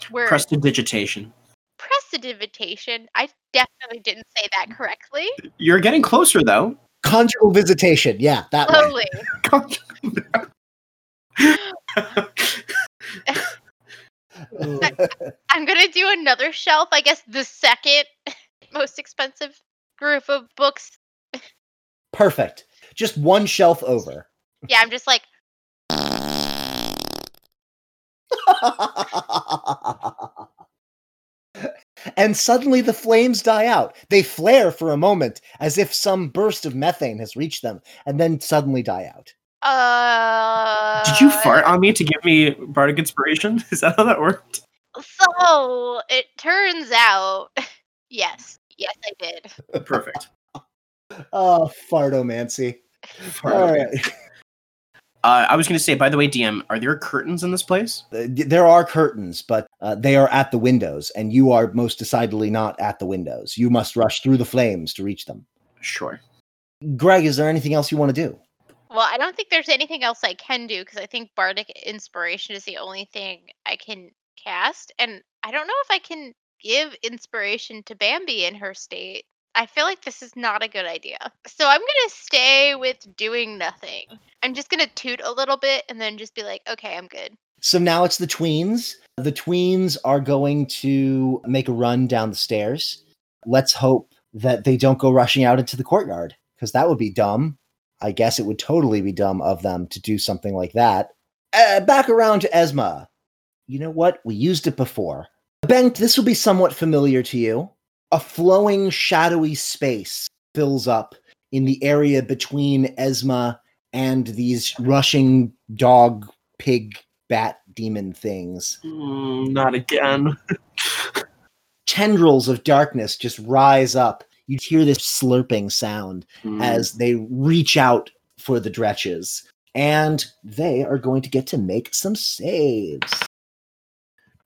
word. Prestidigitation. Prestidigitation. I definitely didn't say that correctly. You're getting closer, though. Conjugal visitation. Yeah, that one. Slowly. I'm gonna do another shelf. I guess the second most expensive group of books. Perfect. Just one shelf over. Yeah, I'm just like, and suddenly the flames die out. They flare for a moment as if some burst of methane has reached them and then suddenly die out. uh. Did you fart on me to give me bardic inspiration? Is that how that worked? So it turns out, yes, yes, I did. Perfect. Oh, fartomancy. All right. Uh, I was going to say, by the way, DM, are there curtains in this place? Uh, There are curtains, but uh, they are at the windows, and you are most decidedly not at the windows. You must rush through the flames to reach them. Sure. Greg, is there anything else you want to do? Well, I don't think there's anything else I can do because I think Bardic Inspiration is the only thing I can cast. And I don't know if I can give inspiration to Bambi in her state. I feel like this is not a good idea. So I'm going to stay with doing nothing. I'm just going to toot a little bit and then just be like, okay, I'm good. So now it's the tweens. The tweens are going to make a run down the stairs. Let's hope that they don't go rushing out into the courtyard because that would be dumb. I guess it would totally be dumb of them to do something like that. Uh, back around to Esma. You know what? We used it before. Bengt, this will be somewhat familiar to you. A flowing, shadowy space fills up in the area between Esma and these rushing dog, pig, bat demon things. Mm, not again. Tendrils of darkness just rise up. You hear this slurping sound Mm. as they reach out for the dretches, and they are going to get to make some saves.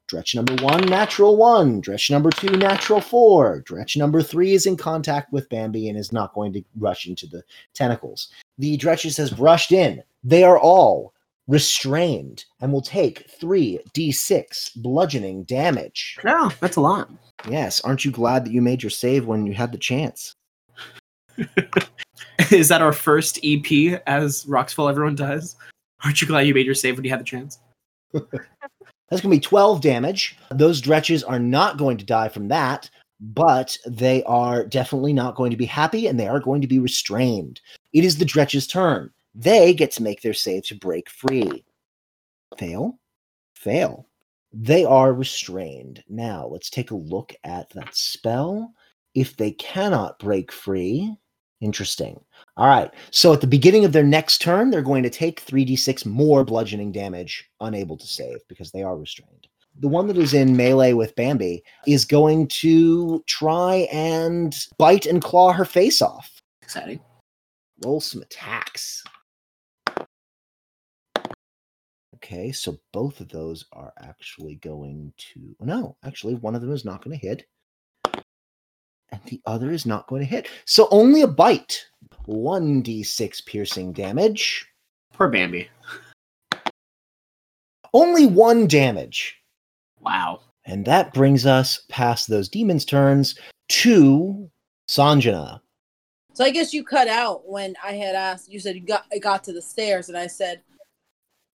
Dretch number one, natural one. Dretch number two, natural four. Dretch number three is in contact with Bambi and is not going to rush into the tentacles. The Dretches has brushed in. They are all restrained and will take 3d6 bludgeoning damage. No, that's a lot. Yes, aren't you glad that you made your save when you had the chance? Is that our first EP as Rocks Fall Everyone Dies? Aren't you glad you made your save when you had the chance? That's going to be 12 damage. Those dretches are not going to die from that, but they are definitely not going to be happy and they are going to be restrained. It is the dretches' turn. They get to make their save to break free. Fail. Fail. They are restrained. Now, let's take a look at that spell. If they cannot break free, interesting. All right. So at the beginning of their next turn, they're going to take 3d6 more bludgeoning damage, unable to save because they are restrained. The one that is in melee with Bambi is going to try and bite and claw her face off. Exciting. Roll some attacks. Okay, so both of those are actually going to. No, actually, one of them is not going to hit. And the other is not going to hit. So only a bite. 1d6 piercing damage. Poor Bambi. Only one damage. Wow. And that brings us past those demons' turns to Sanjana. So I guess you cut out when I had asked. You said you got I got to the stairs, and I said,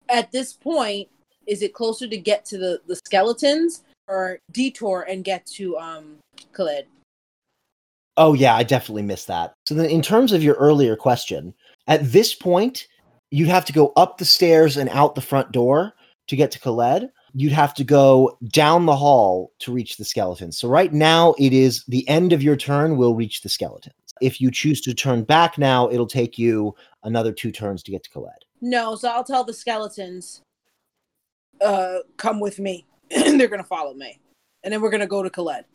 at this point, is it closer to get to the the skeletons or detour and get to um Khaled? Oh, yeah, I definitely missed that. So, then in terms of your earlier question, at this point, you'd have to go up the stairs and out the front door to get to Khaled. You'd have to go down the hall to reach the skeletons. So, right now, it is the end of your turn will reach the skeletons. If you choose to turn back now, it'll take you another two turns to get to Khaled. No, so I'll tell the skeletons, uh, come with me. They're gonna follow me, and then we're gonna go to Khaled.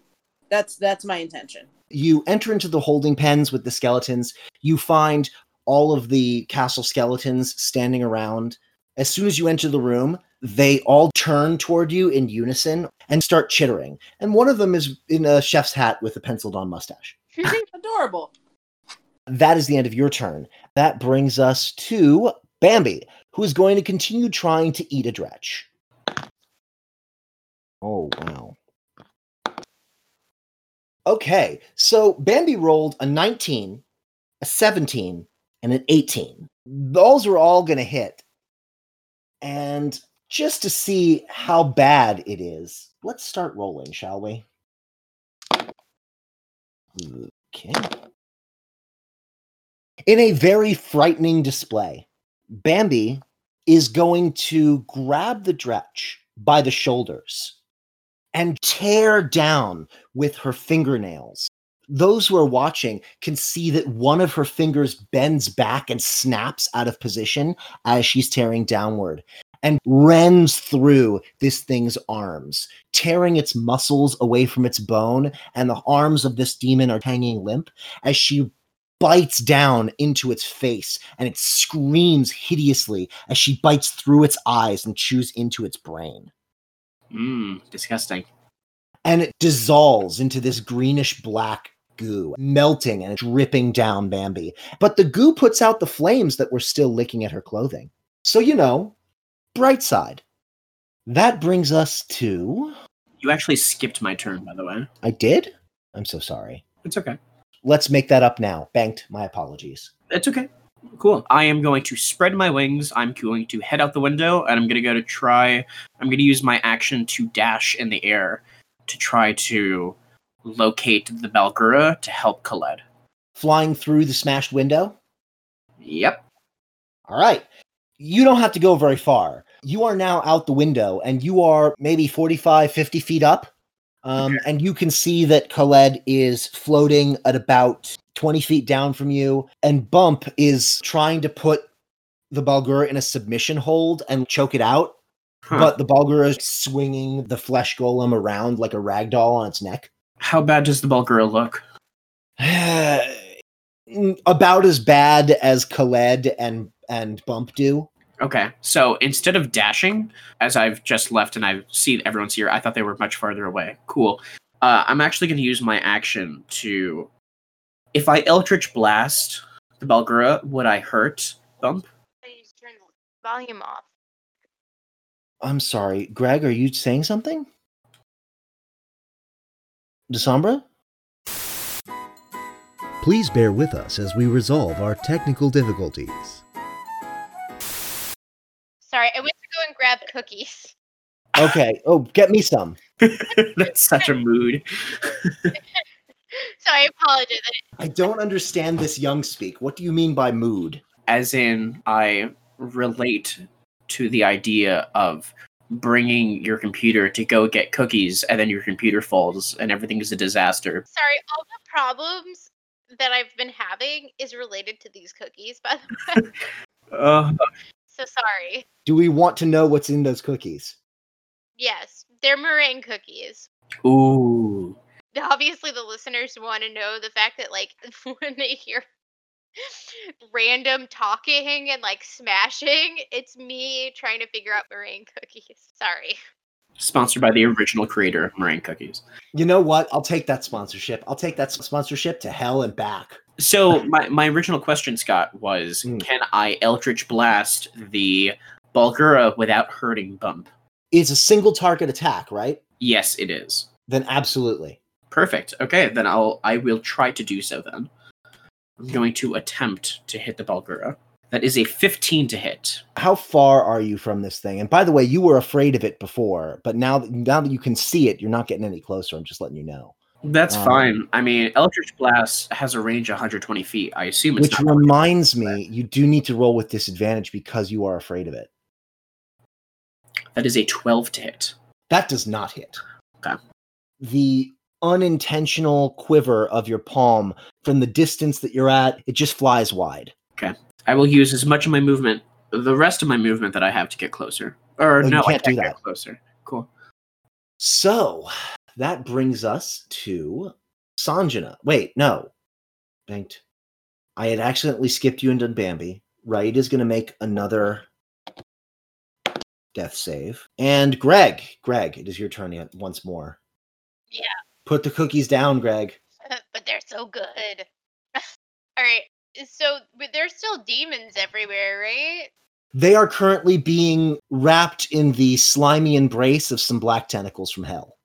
That's that's my intention. you enter into the holding pens with the skeletons. You find all of the castle skeletons standing around. As soon as you enter the room, they all turn toward you in unison and start chittering. And one of them is in a chef's hat with a penciled on mustache. She's Adorable. That is the end of your turn. That brings us to Bambi, who is going to continue trying to eat a dretch. Oh, wow. Okay, so Bambi rolled a 19 a 17, and an 18. Those are all going to hit. And just to see how bad it is, let's start rolling, shall we? Okay. In a very frightening display, Bambi is going to grab the Dretch by the shoulders and tear down with her fingernails. Those who are watching can see that one of her fingers bends back and snaps out of position as she's tearing downward and rends through this thing's arms, tearing its muscles away from its bone. And the arms of this demon are hanging limp as she bites down into its face and it screams hideously as she bites through its eyes and chews into its brain. Mmm, disgusting. And it dissolves into this greenish black goo, melting and dripping down Bambi. But the goo puts out the flames that were still licking at her clothing. So, you know, bright side. That brings us to. You actually skipped my turn, by the way. I did? I'm so sorry. It's okay. Let's make that up now. Banked. My apologies. It's okay. Cool. I am going to spread my wings. I'm going to head out the window, and I'm going to go to try. I'm going to use my action to dash in the air to try to locate the Barlgura to help Khaled. Flying through the smashed window? Yep. All right. You don't have to go very far. You are now out the window and you are maybe 45, 50 feet up. Um, And you can see that Khaled is floating at about 20 feet down from you. And Bump is trying to put the Barlgura in a submission hold and choke it out. Huh. But the Barlgura is swinging the flesh golem around like a rag doll on its neck. How bad does the Barlgura look? about as bad as Khaled and and Bump do. Okay, so instead of dashing, as I've just left and I see everyone's here, I thought they were much farther away. Cool. Uh, I'm actually going to use my action to. If I Eldritch Blast the Barlgura, would I hurt Bump? Please turn the volume off. I'm sorry, Greg. Are you saying something? Desombra? Please bear with us as we resolve our technical difficulties. Sorry, I went to go and grab cookies. Okay. Oh, get me some. That's such a mood. So I apologize. I don't understand this young speak. What do you mean by mood? As in, I relate to the idea of bringing your computer to go get cookies and then your computer falls and everything is a disaster. Sorry, all the problems that I've been having is related to these cookies, by the way. Uh, so sorry. Do we want to know what's in those cookies? Yes, they're meringue cookies. ooh. Obviously, the listeners want to know the fact that, like, when they hear random talking and like smashing, it's me trying to figure out meringue cookies. Sorry. Sponsored by the original creator of Meringue Cookies. You know what? I'll take that sponsorship. I'll take that sponsorship to hell and back. So my, my original question, Scott, was Hmm. can I Eldritch Blast the Barlgura without hurting Bump? It's a single target attack, right? Yes, it is. Then absolutely. Perfect. Okay, then I'll I will try to do so then. I'm going to attempt to hit the Barlgura. That is a 15 to hit. How far are you from this thing? And by the way, you were afraid of it before, but now that now that you can see it, you're not getting any closer. I'm just letting you know. That's Um, fine. I mean, Eldritch Blast has a range of 120 feet. I assume it's Which reminds me, you do need to roll with disadvantage because you are afraid of it. That is a 12 to hit. That does not hit. Okay. The unintentional quiver of your palm from the distance that you're at, it just flies wide. I will use as much of my movement, the rest of my movement that I have to get closer. Or Oh, you no, I can't can't do get that. closer. Cool. So that brings us to Sanjana. Wait, no. Banked. I had accidentally skipped you and done Bambi. Right is going to make another death save. And Greg, Greg, it is your turn yet once more. Yeah. Put the cookies down, Greg. but they're so good. All right. So, but there's still demons everywhere, right? They are currently being wrapped in the slimy embrace of some black tentacles from hell.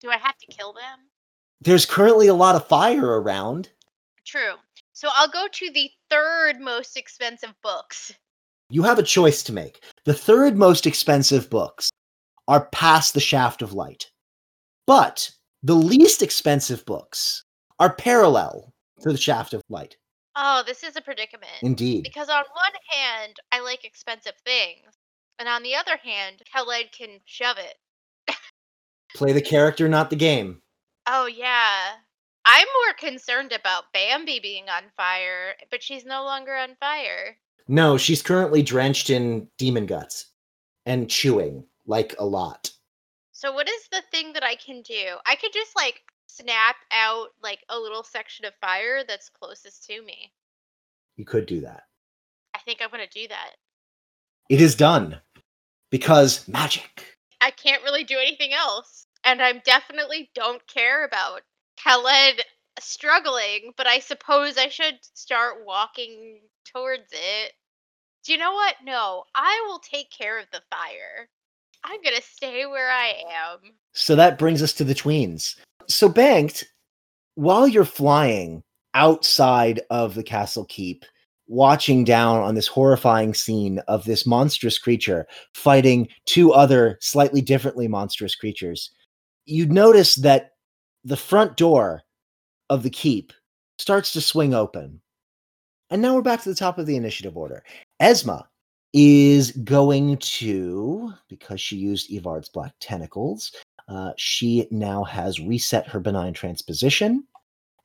Do I have to kill them? There's currently a lot of fire around. True. So I'll go to the third most expensive books. You have a choice to make. The third most expensive books are past the shaft of light. But the least expensive books are parallel to the shaft of light. Oh, this is a predicament. Indeed. Because on one hand, I like expensive things, and on the other hand, Khaled can shove it. Play the character, not the game. Oh yeah. I'm more concerned about Bambi being on fire, but she's no longer on fire. No, she's currently drenched in demon guts and chewing like a lot. So what is the thing that I can do? I could just like snap out like a little section of fire that's closest to me. You could do that. I think I'm gonna do that. It is done because magic. I can't really do anything else. And I'm definitely don't care about Khaled struggling, but I suppose I should start walking towards it. Do you know what? No, I will take care of the fire. I'm gonna stay where I am. So that brings us to the tweens. So, Banked, while you're flying outside of the castle keep, watching down on this horrifying scene of this monstrous creature fighting two other slightly differently monstrous creatures, you'd notice that the front door of the keep starts to swing open. And now we're back to the top of the initiative order. Esma is going to, because she used Evard's black tentacles, uh, she now has reset her benign transposition.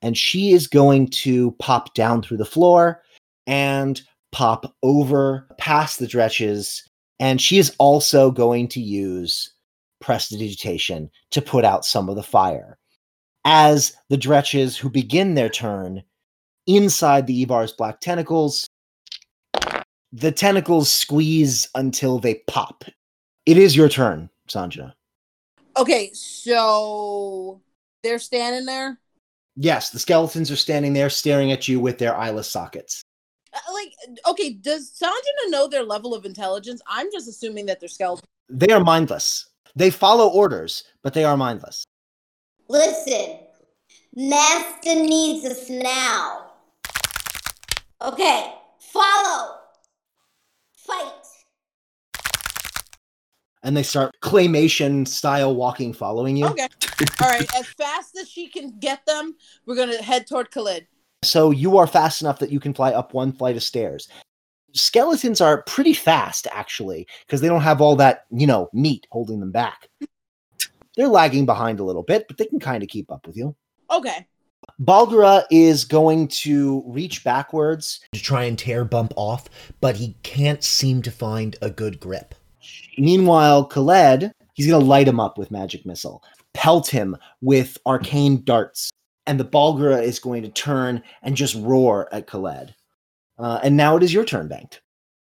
And she is going to pop down through the floor and pop over past the dretches. And she is also going to use prestidigitation to put out some of the fire. As the dretches who begin their turn inside the Evard's black tentacles, the tentacles squeeze until they pop. It is your turn, Sanjana. Okay, so they're standing there. Yes, the skeletons are standing there staring at you with their eyeless sockets. Uh, Like, okay, does Sanjana know their level of intelligence? I'm just assuming that they're skeletons. They are mindless. They follow orders, but they are mindless. Listen, Master needs us now. Okay, follow. Fight. And they start claymation style walking, following you. Okay. All right, as fast as she can get them, we're gonna head toward Khaled. So you are fast enough that you can fly up one flight of stairs. Skeletons are pretty fast, actually, because they don't have all that, you know, meat holding them back. They're lagging behind a little bit, but they can kind of keep up with you. Okay. Barlgura is going to reach backwards to try and tear Bump off, but he can't seem to find a good grip. Meanwhile, Khaled, he's going to light him up with magic missile, pelt him with arcane darts, and the Barlgura is going to turn and just roar at Khaled. Uh, and now it is your turn, Banked.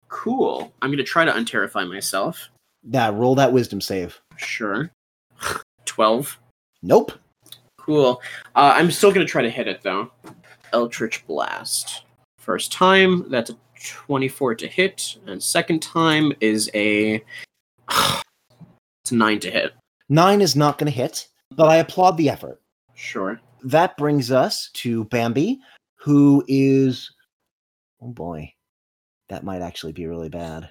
Cool. I'm gonna try to unterrify myself. Now roll that wisdom save. Sure. Twelve. Nope. Cool. Uh, I'm still gonna try to hit it though. Eldritch Blast. First time, that's a 24 to hit, and second time is a it's a nine to hit. Nine is not going to hit, but I applaud the effort. Sure. That brings us to Bambi, who is. Oh boy. That might actually be really bad.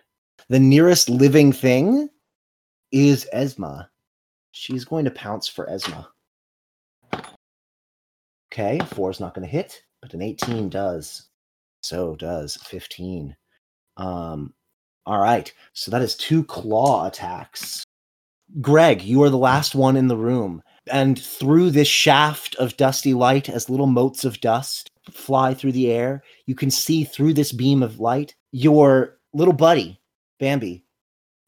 The nearest living thing is Esma. She's going to pounce for Esma. Okay, four is not going to hit, but an 18 does. So does 15. Um, all right, so that is two claw attacks. Greg, you are the last one in the room. And through this shaft of dusty light, as little motes of dust fly through the air, you can see through this beam of light your little buddy, Bambi,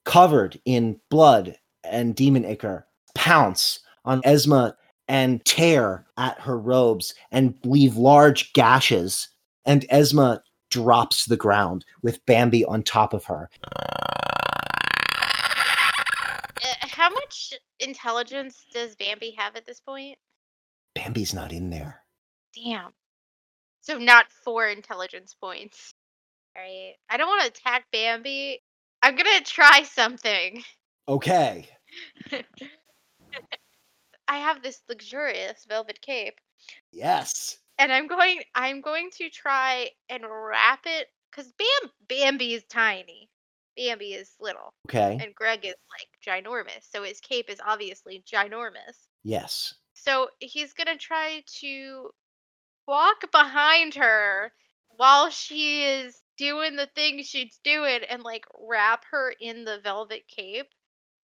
covered in blood and demon ichor, pounce on Esma and tear at her robes and leave large gashes. And Esma drops the ground with Bambi on top of her. Uh, how much intelligence does Bambi have at this point? Bambi's not in there. Damn. So not four intelligence points. All right. I don't want to attack Bambi. I'm gonna try something. Okay. I have this luxurious velvet cape. Yes. And I'm going I'm going to try and wrap it because Bam Bambi is tiny. Bambi is little. Okay. And Greg is like ginormous. So his cape is obviously ginormous. Yes. So he's gonna try to walk behind her while she is doing the thing she's doing and like wrap her in the velvet cape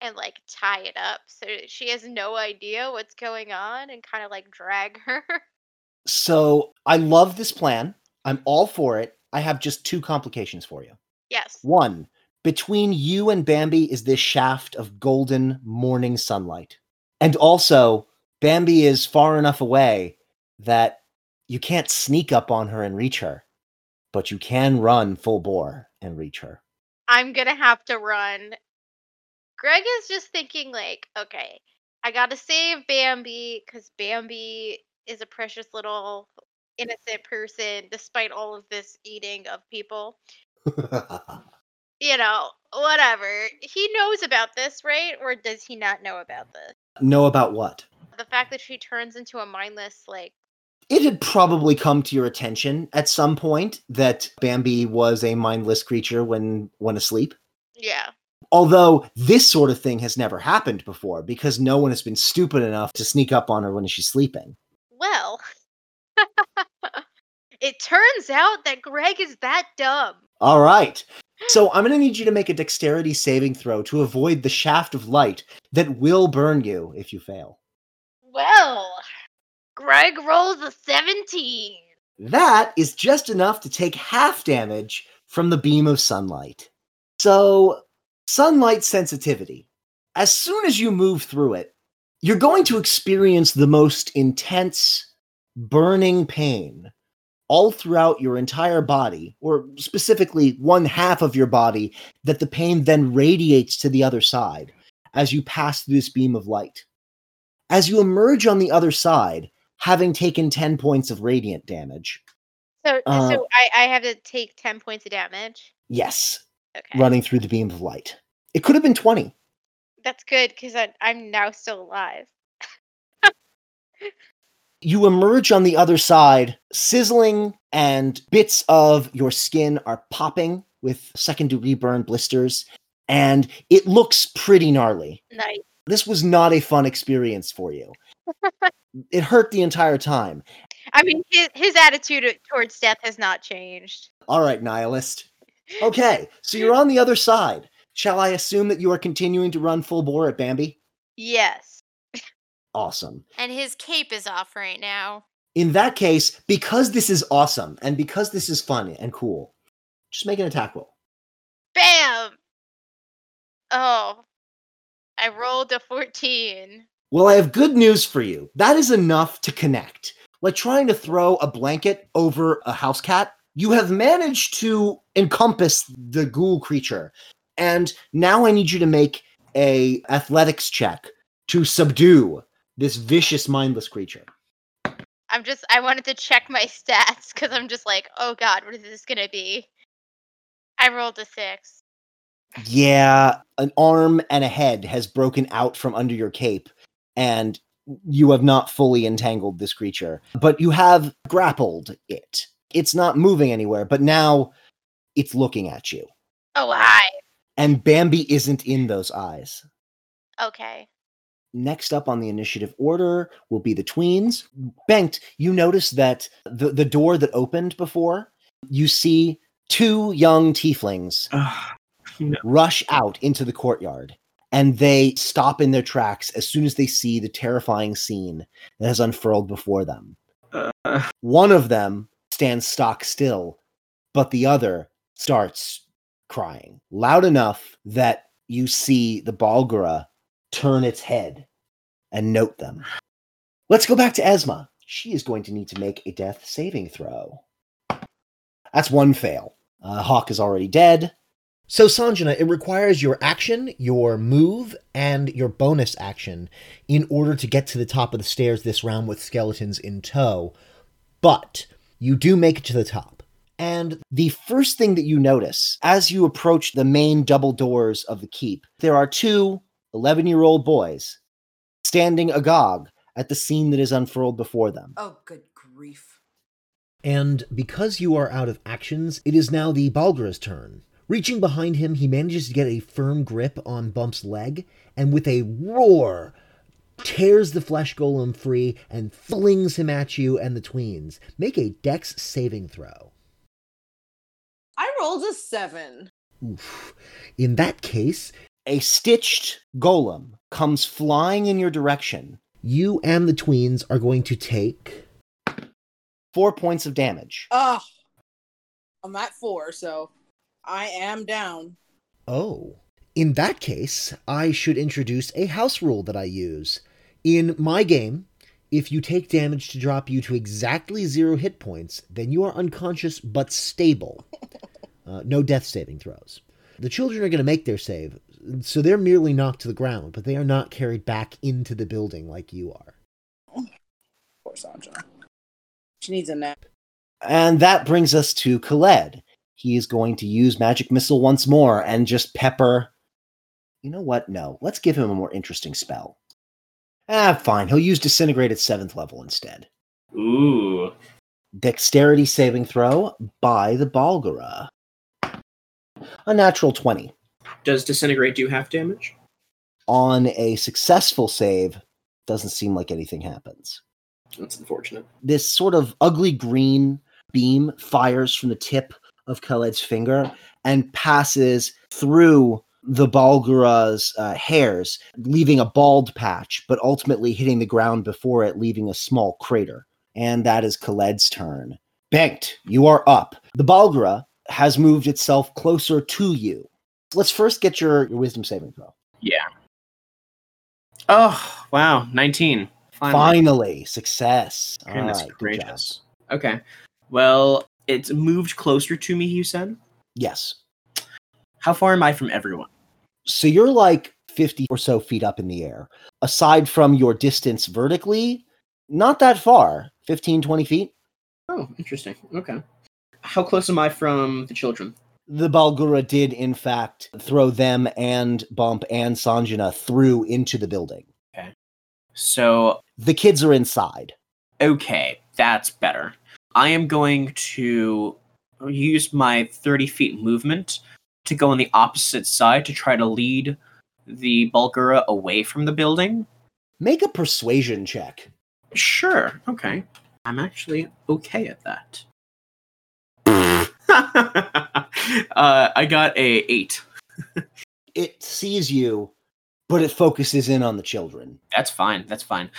and like tie it up so she has no idea what's going on and kind of like drag her. So I love this plan. I'm all for it. I have just two complications for you. yes. One, between you and Bambi is this shaft of golden morning sunlight. And also, Bambi is far enough away that you can't sneak up on her and reach her, but you can run full bore and reach her. I'm gonna have to run. Greg is just thinking like, okay, I gotta save Bambi because Bambi is a precious little innocent person despite all of this eating of people. You know, whatever. He knows about this, right? Or does he not know about this? know about what? The fact that she turns into a mindless, like, It had probably come to your attention at some point that Bambi was a mindless creature when when asleep. yeah. Although this sort of thing has never happened before because no one has been stupid enough to sneak up on her when she's sleeping. Well, it turns out that Greg is that dumb. All right. So I'm going to need you to make a dexterity saving throw to avoid the shaft of light that will burn you if you fail. Well, Greg rolls a 17. That is just enough to take half damage from the beam of sunlight. So, sunlight sensitivity. As soon as you move through it, you're going to experience the most intense burning pain all throughout your entire body, or specifically one half of your body, that the pain then radiates to the other side as you pass through this beam of light. As you emerge on the other side, having taken 10 points of radiant damage, So, Uh, so I, I have to take 10 points of damage. yes, Okay. running through the beam of light. It could have been 20. That's good because I'm now still alive. You emerge on the other side, sizzling, and bits of your skin are popping with second degree burn blisters, and it looks pretty gnarly. Nice. This was not a fun experience for you. it hurt the entire time. I mean, his, his attitude uh, towards death has not changed. All right, nihilist. Okay, so you're on the other side. Shall I assume that you are continuing to run full bore at Bambi? Yes. Awesome. And his cape is off right now. In that case, because this is awesome and because this is fun and cool, just make an attack roll. Bam! Oh, I rolled a 14. Well, I have good news for you. That is enough to connect. Like trying to throw a blanket over a house cat, you have managed to encompass the ghoul creature. And now I need you to make a athletics check to subdue this vicious mindless creature. I'm just, I wanted to check my stats because I'm just like, oh god, what is this gonna be? I rolled a six. Yeah, an arm and a head has broken out from under your cape, and you have not fully entangled this creature, but you have grappled it. It's not moving anywhere, but now it's looking at you. Oh, hi. And Bambi isn't in those eyes. Okay. Next up on the initiative order will be the tweens. Bengt, you notice that the, the door that opened before, you see two young tieflings no. rush out into the courtyard and they stop in their tracks as soon as they see the terrifying scene that has unfurled before them. Uh, One of them stands stock still, but the other starts crying loud enough that you see the Barlgura turn its head and note them. Let's go back to Esma. She is going to need to make a death saving throw. That's one fail. Uh, Hawk is already dead. So, Sanjana, it requires your action, your move, and your bonus action in order to get to the top of the stairs this round with skeletons in tow. But you do make it to the top. And the first thing that you notice as you approach the main double doors of the keep, there are two 11 year old boys standing agog at the scene that is unfurled before them. Oh, good grief. And because you are out of actions, it is now the Barlgura's turn. Reaching behind him, he manages to get a firm grip on Bump's leg, and with a roar, tears the flesh golem free and flings him at you and the tweens. Make a dex saving throw. I rolled a seven. Oof. In that case, A stitched golem comes flying in your direction. you and the tweens are going to take. Four points of damage. Ugh. I'm at four, so I am down. Oh. In that case, I should introduce a house rule that I use. In my game, if you take damage to drop you to exactly zero hit points, then you are unconscious but stable. Uh, no death saving throws. The children are going to make their save, so they're merely knocked to the ground, but they are not carried back into the building like you are. Poor Sanjana. She needs a nap. And that brings us to Khaled. He is going to use Magic Missile once more and just pepper. You know what? No. Let's give him a more interesting spell. Ah, fine. He'll use Disintegrate at seventh level instead. Ooh. Dexterity saving throw by the Barlgura. A natural 20. Does disintegrate do half damage? On a successful save, doesn't seem like anything happens. That's unfortunate. This sort of ugly green beam fires from the tip of Khaled's finger and passes through the Barlgura's uh, hairs, leaving a bald patch, but ultimately hitting the ground before it, leaving a small crater. And that is Khaled's turn. Banked, you are up. The Barlgura has moved itself closer to you. Let's first get your, your wisdom saving throw. Yeah. Oh wow, nineteen. Finally. Finally, success. All Goodness right, good gracious. Okay. Well, it's moved closer to me. You said. Yes. How far am I from everyone? So you're like 50 or so feet up in the air. Aside from your distance vertically, not that far 15, 20 feet. Oh, interesting. Okay. How close am I from the children? The Barlgura did, in fact, throw them and Bump and Sanjana through into the building. Okay. So, The kids are inside. okay, that's better. I am going to use my 30 feet movement to go on the opposite side to try to lead the Barlgura away from the building. Make a persuasion check. Sure, okay. I'm actually okay at that. uh, I got a 8. It sees you, but it focuses in on the children. That's fine. That's fine.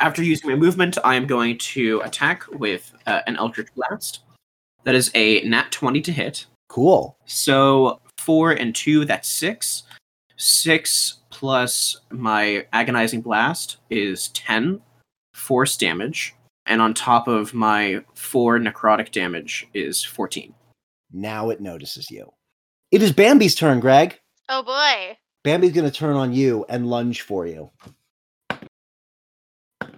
After using my movement, I am going to attack with uh, an Eldritch Blast. That is a nat 20 to hit. Cool. So 4 and 2, that's 6. 6 plus my Agonizing Blast is 10 force damage. And on top of my 4 necrotic damage is 14. Now it notices you. It is Bambi's turn, Greg. Oh boy. Bambi's going to turn on you and lunge for you. Do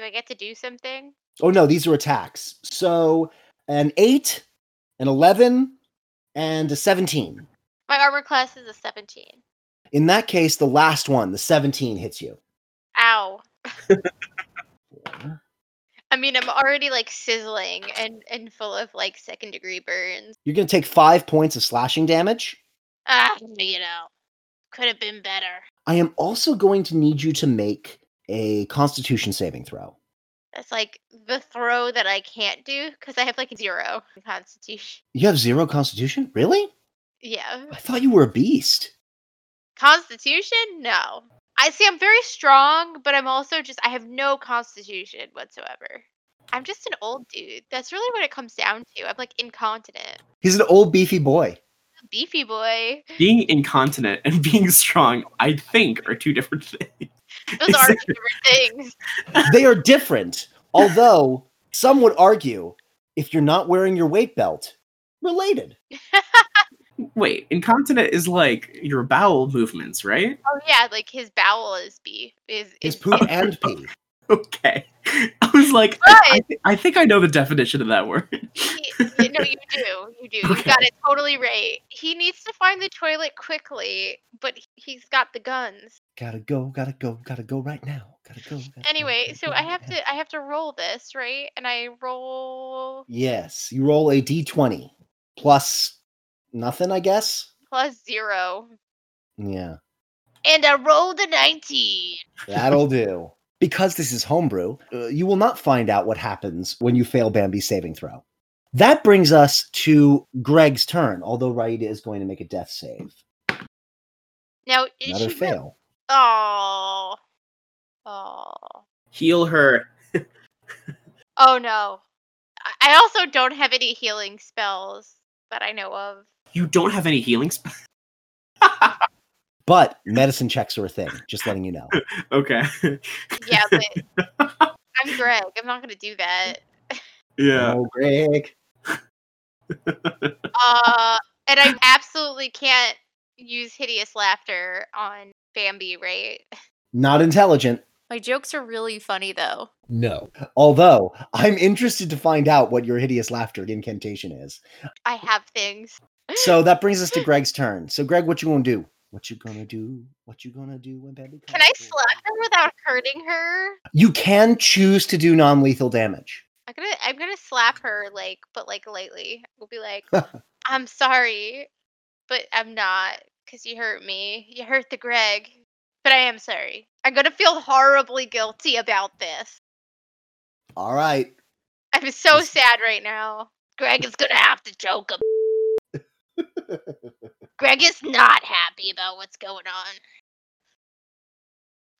I get to do something? Oh no, these are attacks. So an 8, an 11, and a 17. My armor class is a 17. In that case, the last one, the 17, hits you. Ow. I mean, I'm already like sizzling and and full of like second degree burns. You're to take five points of slashing damage. Ah, you know, could have been better. I am also going to need you to make a constitution saving throw. That's like the throw that I can't do because I have like zero constitution. You have zero constitution? Really? Yeah, I thought you were a beast. constitution? No. I see. I'm very strong, but I'm also just I have no constitution whatsoever. I'm just an old dude. That's really what it comes down to. I'm like incontinent. He's an old beefy boy. Beefy boy. Being incontinent and being strong, I think, are two different things. Those are two different things. They are different. Although some would argue if you're not wearing your weight belt, related. Wait, incontinent is like your bowel movements, right? Oh yeah, like his bowel is beef. Is His is poop and pee. Okay. I was like, I, I, Right. thi- I think I know the definition of that word. He, no, you do. You do. You got it totally right. He needs to find the toilet quickly, but he- he's got the guns. Gotta go, gotta go, gotta go right now. Gotta go. gotta Anyway, gotta so go I have now. to I have to roll this, right? And I roll Yes, you roll a d20 plus nothing, I guess. plus zero. Yeah, And I rolled a 19. that'll do. Because this is homebrew, uh, you will not find out what happens when you fail Bambi's saving throw. That brings us to Greg's turn, although Raida is going to make a death save. Now is Another she fail. Oh. Oh. Heal her. Oh no. I- I also don't have any healing spells that I know of. You don't have any healing spells. But medicine checks are a thing, just letting you know. okay. Yeah, but I'm Greg. I'm not gonna do that. yeah. Oh, Greg. Uh, and I absolutely can't use hideous laughter on Bambi, right? Not intelligent. My jokes are really funny though. No. Although I'm interested to find out what your hideous laughter incantation is. I have things. So that brings us to Greg's turn. So Greg, what you gonna do? What you gonna do? What you gonna do when Bambi Can I slap her without hurting her? You can choose to do non-lethal damage. I'm gonna I'm gonna slap her like but like lightly. We'll be like, I'm sorry, but I'm not because you hurt me. You hurt the Greg, but I am sorry. I'm gonna feel horribly guilty about this. All right. I'm so sad right now. Greg is gonna have to choke him. Greg is not happy about what's going on.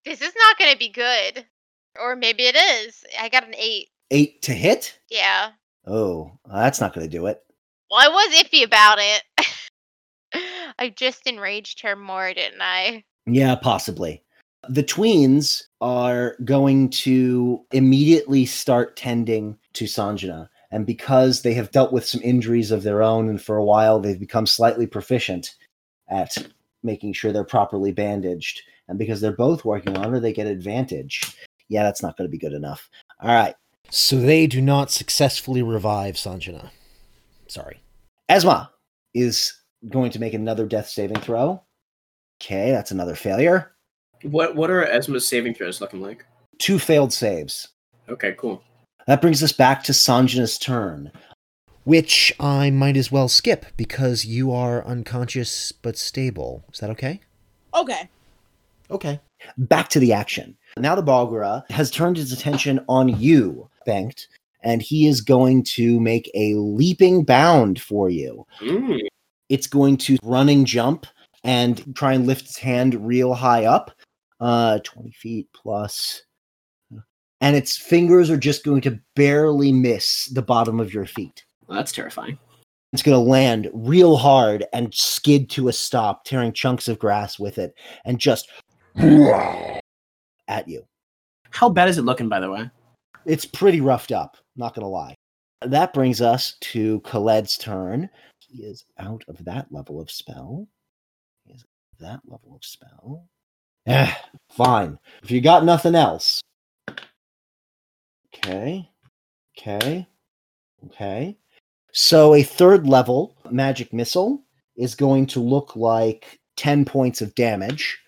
This is not gonna be good. Or maybe it is. I got an eight. Eight to hit? Yeah. Oh, that's not gonna do it. Well, I was iffy about it. I just enraged her more, didn't I? Yeah, possibly. The tweens are going to immediately start tending to Sanjana. And because they have dealt with some injuries of their own, and for a while they've become slightly proficient at making sure they're properly bandaged, and because they're both working on her, they get advantage. Yeah, that's not going to be good enough. All right. So they do not successfully revive Sanjana. Sorry. Esma is going to make another death saving throw. Okay, that's another failure. What What are Esma's saving throws looking like? Two failed saves. Okay, cool. That brings us back to Sanjana's turn. Which I might as well skip because you are unconscious but stable. Is that okay? Okay. Okay. Back to the action. Now the Barlgura has turned his attention on you, Banked, and he is going to make a leaping bound for you. Mm. It's going to running jump and try and lift its hand real high up. Uh 20 feet plus. And its fingers are just going to barely miss the bottom of your feet. Well, that's terrifying. It's going to land real hard and skid to a stop, tearing chunks of grass with it, and just at you. How bad is it looking, by the way? It's pretty roughed up, not going to lie. That brings us to Khaled's turn. He is out of that level of spell. He is out of that level of spell. Eh, fine. If you got nothing else. Okay. Okay. Okay. So a third level magic missile is going to look like 10 points of damage.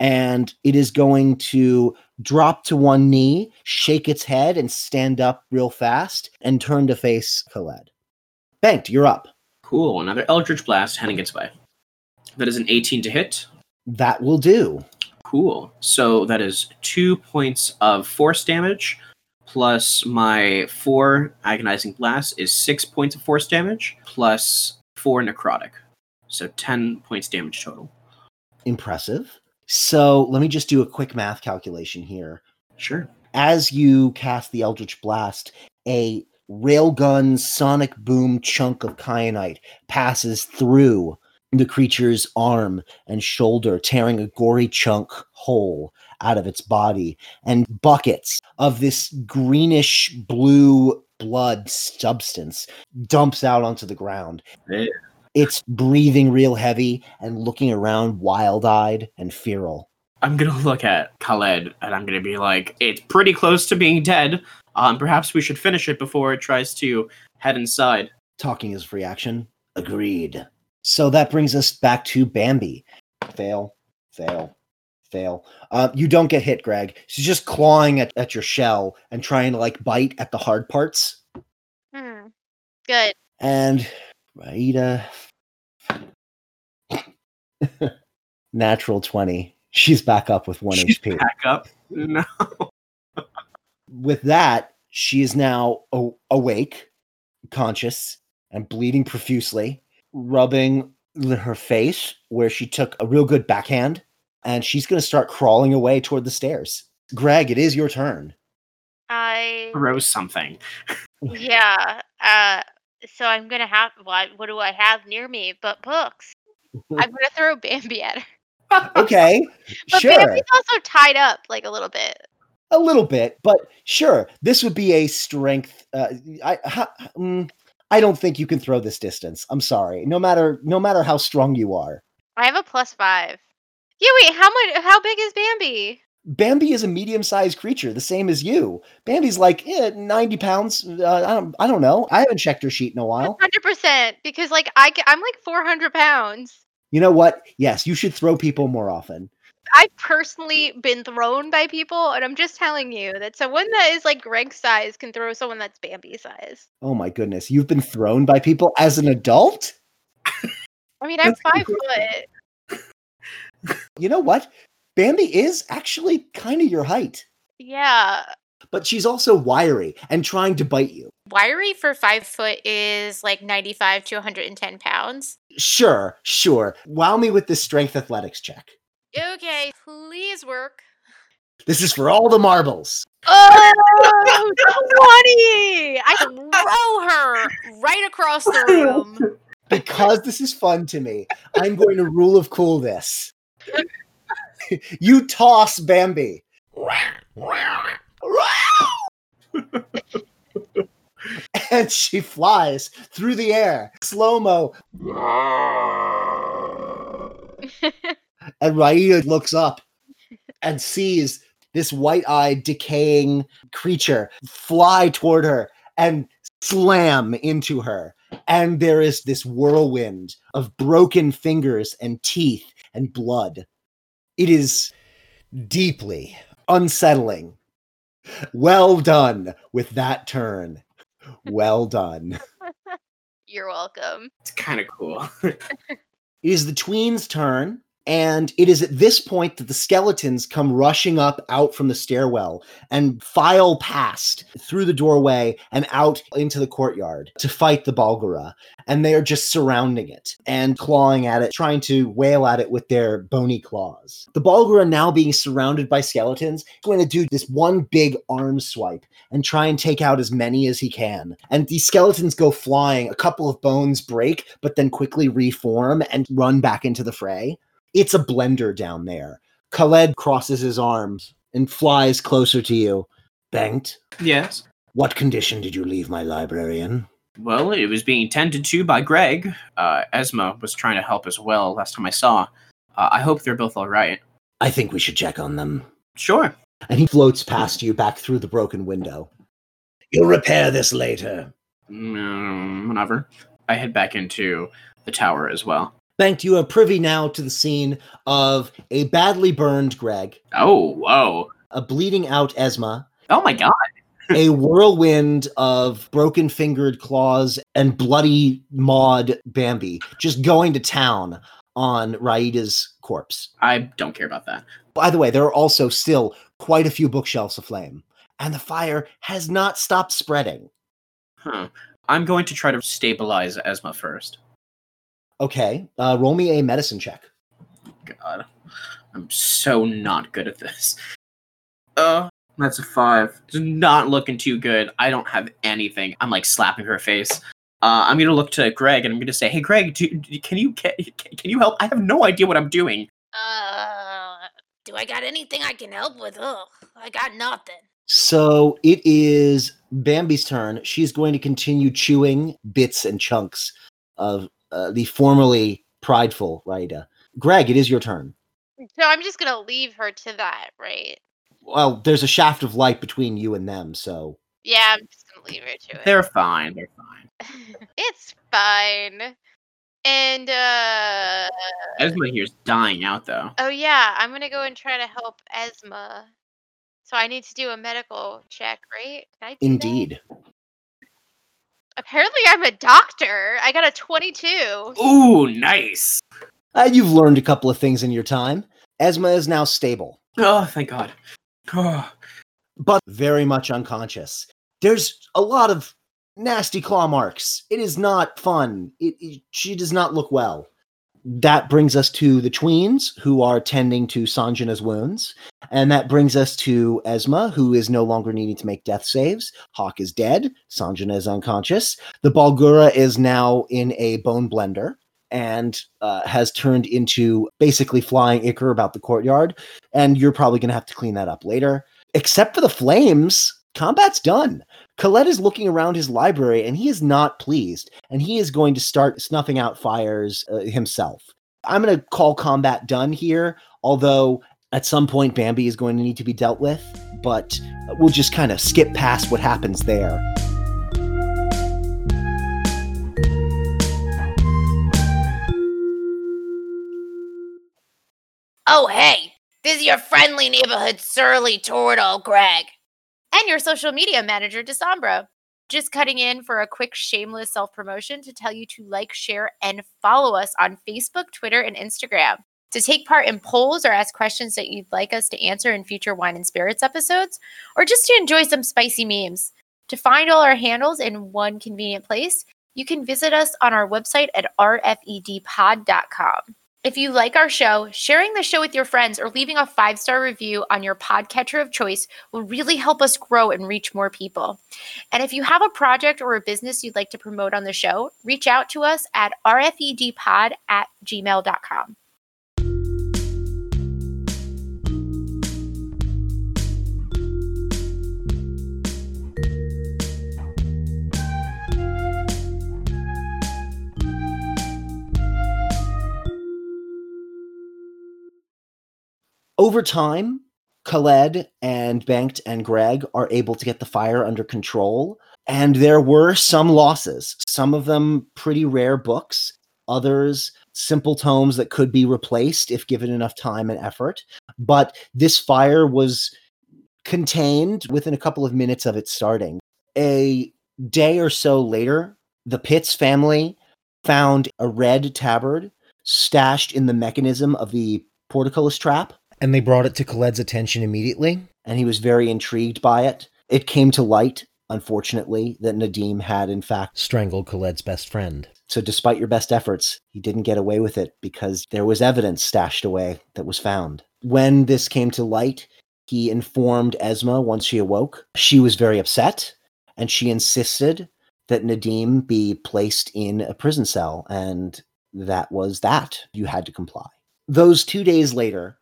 And it is going to drop to one knee, shake its head, and stand up real fast and turn to face Khaled. Banked, you're up. Cool. Another Eldritch Blast heading its way. That is an 18 to hit. That will do. Cool. So that is two points of force damage, plus my four agonizing blast is six points of force damage, plus four necrotic. So 10 points damage total. Impressive. So let me just do a quick math calculation here. Sure. As you cast the Eldritch Blast, a railgun sonic boom chunk of kyanite passes through the creature's arm and shoulder, tearing a gory chunk hole out of its body, and buckets of this greenish blue blood substance dumps out onto the ground. Eh. It's breathing real heavy and looking around wild eyed and feral. I'm gonna look at Khaled and I'm gonna be like, it's pretty close to being dead. Um, perhaps we should finish it before it tries to head inside. Talking is free action. Agreed. So that brings us back to Bambi. Fail, fail, Fail. Uh, you don't get hit, Greg. She's just clawing at, at your shell and trying to like bite at the hard parts. Hmm. Good. And Raida. Natural 20. She's back up with one She's HP. back up. No. With that, she is now a- awake, conscious, and bleeding profusely, rubbing her face where she took a real good backhand, and she's going to start crawling away toward the stairs. Greg, it is your turn. I Throw something. yeah. Uh. So I'm gonna have what? What do I have near me but books? I'm gonna throw Bambi at her. Okay, But sure. Bambi's also tied up like a little bit. A little bit, but sure. This would be a strength. Uh, I ha, mm, I don't think you can throw this distance. I'm sorry. No matter no matter how strong you are, I have a plus five. Yeah. Wait. How much? How big is Bambi? Bambi is a medium-sized creature, the same as you. Bambi's like eh, 90 pounds. Uh, I don't I don't know. I haven't checked her sheet in a while. Hundred percent. Because like I, I'm like 400 pounds. You know what? Yes, you should throw people more often. I've personally been thrown by people, and I'm just telling you that someone that is like Greg's size can throw someone that's Bambi size. Oh my goodness, you've been thrown by people as an adult? I mean, I'm five foot. You know what? Bambi is actually kind of your height, Yeah. but she's also wiry and trying to bite you. Wiry for five foot is like 95 to 110 pounds. Sure, sure. Wow me with this strength athletics check. Okay, please work. This is for all the marbles. Oh, 20! I Throw her right across the room. Because this is fun to me, I'm going to rule of cool this. you toss Bambi. and she flies through the air, slow mo. And Raida looks up and sees this white eyed, decaying creature fly toward her and slam into her. And there is this whirlwind of broken fingers and teeth and blood. It is deeply unsettling. Well done with that turn. Well done. You're welcome. It's kind of cool. It is the tween's turn, and it is at this point that the skeletons come rushing up out from the stairwell and file past through the doorway and out into the courtyard to fight the Barlgura. And they are just surrounding it and clawing at it, trying to wail at it with their bony claws. The Barlgura, now being surrounded by skeletons, is going to do this one big arm swipe and try and take out as many as he can. And these skeletons go flying. A couple of bones break, but then quickly reform and run back into the fray. It's a blender down there. Khaled crosses his arms and flies closer to you. Banked? yes. what condition did you leave my library in? Well, it was being tended to by Greg. Uh, Esma was trying to help as well last time I saw. Uh, I hope they're both all right. I think we should check on them. Sure. And he floats past you back through the broken window. You'll repair this later. Mm, whatever. I head back into the tower as well. Bengt, you are privy now to the scene of a badly burned Greg, Oh, whoa. a bleeding out Esma, Oh my god. a whirlwind of broken fingered claws and bloody Maud Bambi just going to town on Raida's corpse. I don't care about that. By the way, there are also still quite a few bookshelves aflame, and the fire has not stopped spreading. Huh. I'm going to try to stabilize Esma first. Okay, uh, roll me a medicine check. God. I'm so not good at this. Uh, that's a five. It's not looking too good. I don't have anything. I'm like slapping her face. Uh, I'm gonna look to Greg and I'm gonna say, "Hey, Greg, do, do- can you can, can you help? I have no idea what I'm doing." Uh, do I got anything I can help with? Ugh, I got nothing. So it is Bambi's turn. She's going to continue chewing bits and chunks of uh, the formerly prideful Raida. Greg, it is your turn. So I'm just gonna leave her to that, right? Well, there's a shaft of light between you and them, so Yeah, I'm just gonna leave her to it. They're fine. They're fine. it's fine. And uh Esma here's dying out though. oh yeah, I'm gonna go and try to help Esma. So I need to do a medical check, right? Can I do that? Indeed. Apparently I'm a doctor. I got a 22. Ooh, nice. Uh, you've learned a couple of things in your time. Esma is now stable, Oh, thank God. Oh, but very much unconscious. There's a lot of nasty claw marks. It is not fun. It, it- she does not look well. That brings us to the tweens who are tending to Sanjana's wounds. And that brings us to Esma, who is no longer needing to make death saves. Hawk is dead. Sanjana is unconscious. The Barlgura is now in a bone blender and uh, has turned into basically flying ichor about the courtyard. And you're probably going to have to clean that up later. Except for the flames, combat's done. Khaled is looking around his library and he is not pleased. And he is going to start snuffing out fires uh, himself. I'm going to call combat done here, although at some point Bambi is going to need to be dealt with. But we'll just kind of skip past what happens there. Oh, hey, this is your friendly neighborhood surly turtle, Greg. And your social media manager, Desambro. Just cutting in for a quick shameless self promotion to tell you to like, share, and follow us on Facebook, Twitter, and Instagram. To take part in polls or ask questions that you'd like us to answer in future Wine and Spirits episodes, or just to enjoy some spicy memes. To find all our handles in one convenient place, you can visit us on our website at rfedpod.com. If you like our show, sharing the show with your friends or leaving a five star review on your podcatcher of choice will really help us grow and reach more people. And if you have a project or a business you'd like to promote on the show, reach out to us at rfedpod at gmail.com. Over time, Khaled and Banked and Greg are able to get the fire under control. And there were some losses, some of them pretty rare books, others simple tomes that could be replaced if given enough time and effort. But this fire was contained within a couple of minutes of it starting. A day or so later, the Pitts family found a red tabard stashed in the mechanism of the portcullis trap And they brought it to Khaled's attention immediately. and he was very intrigued by it. It came to light, unfortunately, that Nadim had, in fact. Strangled Khaled's best friend. So, despite your best efforts, he didn't get away with it because there was evidence stashed away that was found. When this came to light, he informed Esma once she awoke. She was very upset and she insisted that Nadim be placed in a prison cell, and that was that. You had to comply. Those two days later,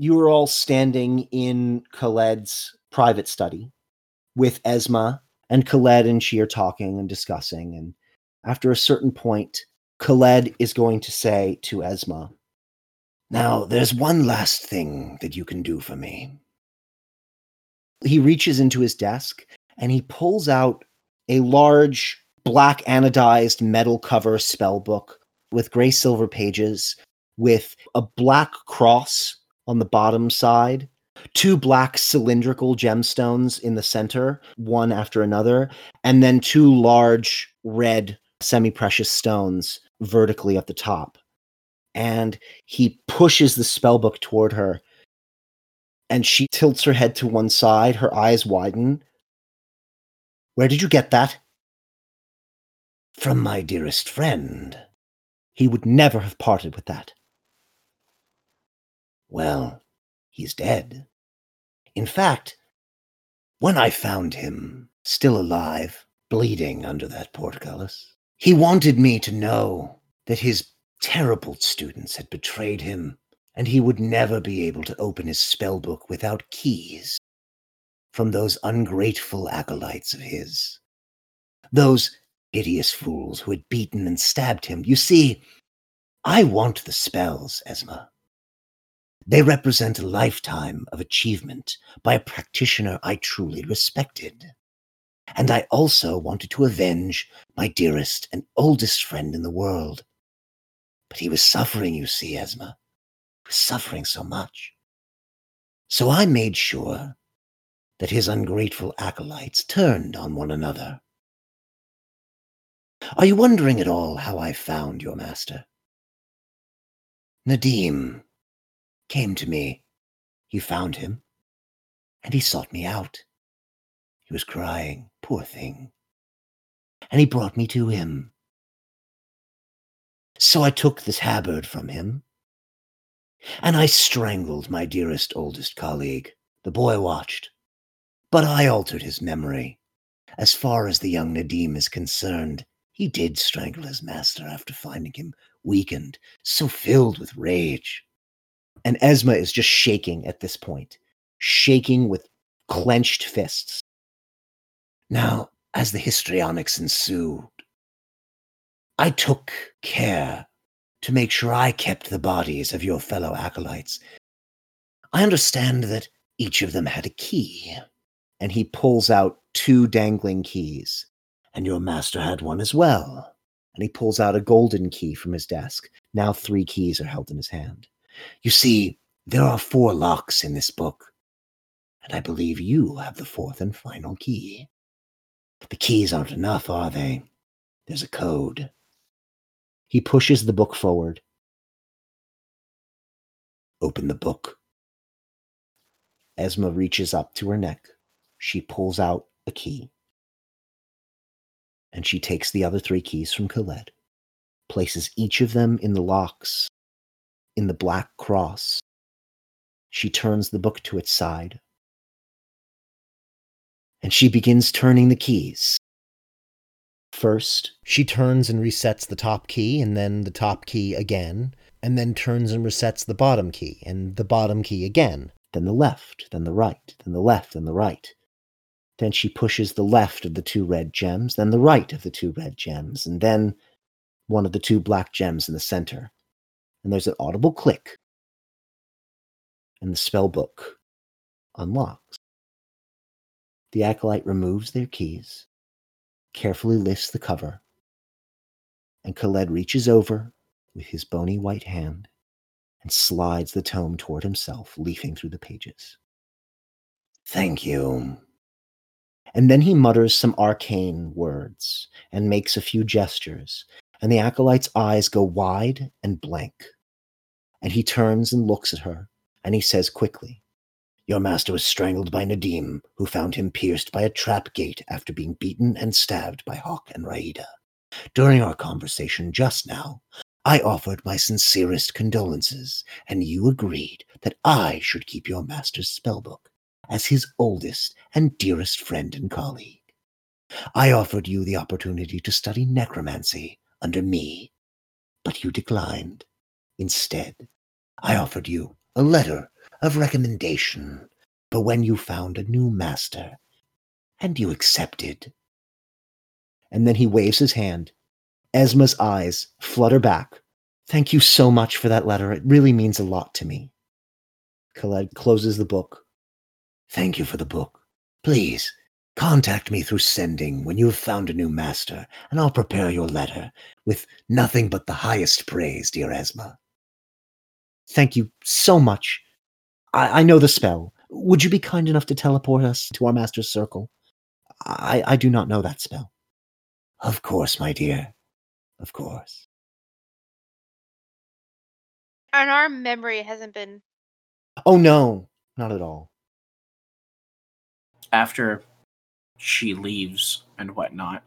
you were all standing in Khaled's private study with Esma, and Khaled and she are talking and discussing. And after a certain point, Khaled is going to say to Esma, Now, there's one last thing that you can do for me. He reaches into his desk and he pulls out a large black anodized metal cover spell book with gray silver pages with a black cross on the bottom side, two black cylindrical gemstones in the center, one after another, and then two large red semi precious stones vertically at the top. And he pushes the spellbook toward her, and she tilts her head to one side, her eyes widen. Where did you get that? From my dearest friend. He would never have parted with that. Well, he's dead. In fact, when I found him, still alive, bleeding under that portcullis, he wanted me to know that his terrible students had betrayed him, and he would never be able to open his spellbook without keys from those ungrateful acolytes of his. Those hideous fools who had beaten and stabbed him. You see, I want the spells, Esma. They represent a lifetime of achievement by a practitioner I truly respected. And I also wanted to avenge my dearest and oldest friend in the world. But he was suffering, you see, Esma. He was suffering so much. So I made sure that his ungrateful acolytes turned on one another. Are you wondering at all how I found your master? Nadim came to me. You found him, and he sought me out. He was crying, poor thing. And he brought me to him. So I took this tabard from him, and I strangled my dearest oldest colleague. The boy watched, but I altered his memory. As far as the young Nadim is concerned, he did strangle his master after finding him weakened, so filled with rage. And Esma is just shaking at this point, shaking with clenched fists. Now, as the histrionics ensued, I took care to make sure I kept the bodies of your fellow acolytes. I understand that each of them had a key. And he pulls out two dangling keys. And your master had one as well. And he pulls out a golden key from his desk. Now three keys are held in his hand. You see, there are four locks in this book. And I believe you have the fourth and final key. But The keys aren't enough, are they? There's a code. He pushes the book forward. Open the book. Esma reaches up to her neck. She pulls out a key. And she takes the other three keys from Khaled, places each of them in the locks, in the black cross. She turns the book to its side. And she begins turning the keys. First, she turns and resets the top key, and then the top key again, and then turns and resets the bottom key, and the bottom key again. Then the left, then the right, then the left, then the right. Then she pushes the left of the two red gems, then the right of the two red gems, and then one of the two black gems in the center. And there's an audible click. And the spell book unlocks. The acolyte removes their keys, carefully lifts the cover, and Khaled reaches over with his bony white hand and slides the tome toward himself, leafing through the pages. Thank you. And then he mutters some arcane words and makes a few gestures, and the acolyte's eyes go wide and blank. And he turns and looks at her, and he says quickly, Your master was strangled by Nadim, who found him pierced by a trap gate after being beaten and stabbed by Hawk and Raida. During our conversation just now, I offered my sincerest condolences, and you agreed that I should keep your master's spellbook as his oldest and dearest friend and colleague. I offered you the opportunity to study necromancy under me, but you declined. Instead, I offered you a letter of recommendation for when you found a new master, and you accepted. And then he waves his hand. Esma's eyes flutter back. Thank you so much for that letter. It really means a lot to me. Khaled closes the book. Thank you for the book. Please contact me through sending when you have found a new master, and I'll prepare your letter with nothing but the highest praise, dear Esma. Thank you so much. I, I know the spell. Would you be kind enough to teleport us to our master's circle? I, I do not know that spell. Of course, my dear. Of course. And our memory hasn't been. Oh no, not at all. After she leaves and whatnot,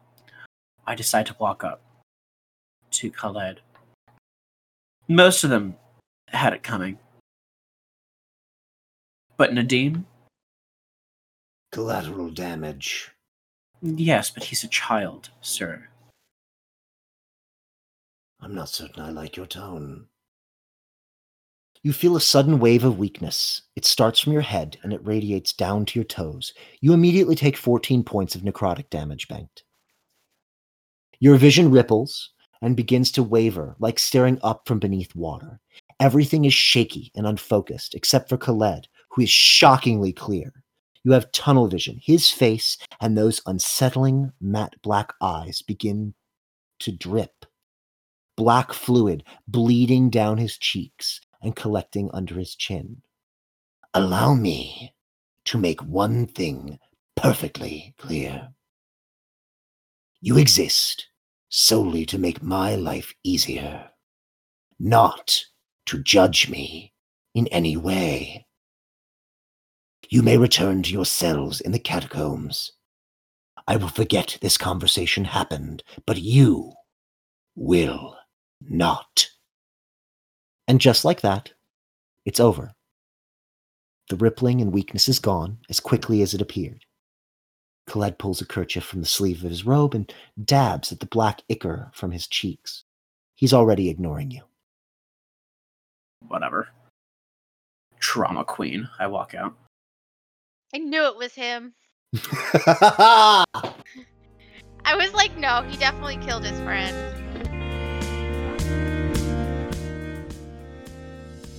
I decide to walk up to Khaled. Most of them had it coming. But Nadim? Collateral damage. Yes, but he's a child, sir. I'm not certain I like your tone. You feel a sudden wave of weakness. It starts from your head and it radiates down to your toes. You immediately take 14 points of necrotic damage banked. Your vision ripples and begins to waver, like staring up from beneath water. Everything is shaky and unfocused, except for Khaled, who is shockingly clear. You have tunnel vision. His face and those unsettling matte black eyes begin to drip black fluid bleeding down his cheeks and collecting under his chin. Allow me to make one thing perfectly clear. You exist solely to make my life easier, not to judge me in any way. You may return to your cells in the catacombs. I will forget this conversation happened, but you will not. And just like that, it's over. The rippling and weakness is gone as quickly as it appeared. Khaled pulls a kerchief from the sleeve of his robe and dabs at the black ichor from his cheeks. He's already ignoring you. Whatever. Trauma queen. I walk out. I knew it was him. I was like, no, he definitely killed his friend.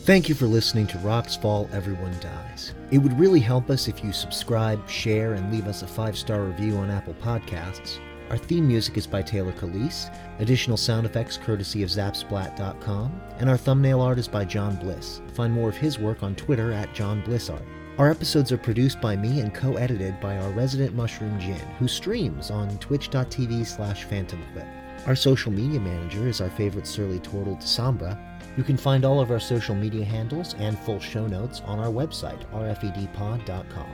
Thank you for listening to Rocks Fall Everyone Dies. It would really help us if you subscribe, share, and leave us a five star review on Apple Podcasts. Our theme music is by Taylor Calise, additional sound effects courtesy of Zapsplat.com, and our thumbnail art is by John Bliss. Find more of his work on Twitter at John Blissart. Our episodes are produced by me and co-edited by our resident Mushroom Jin, who streams on twitch.tv slash phantomquip. Our social media manager is our favorite surly turtle, Sombra. You can find all of our social media handles and full show notes on our website, rfedpod.com.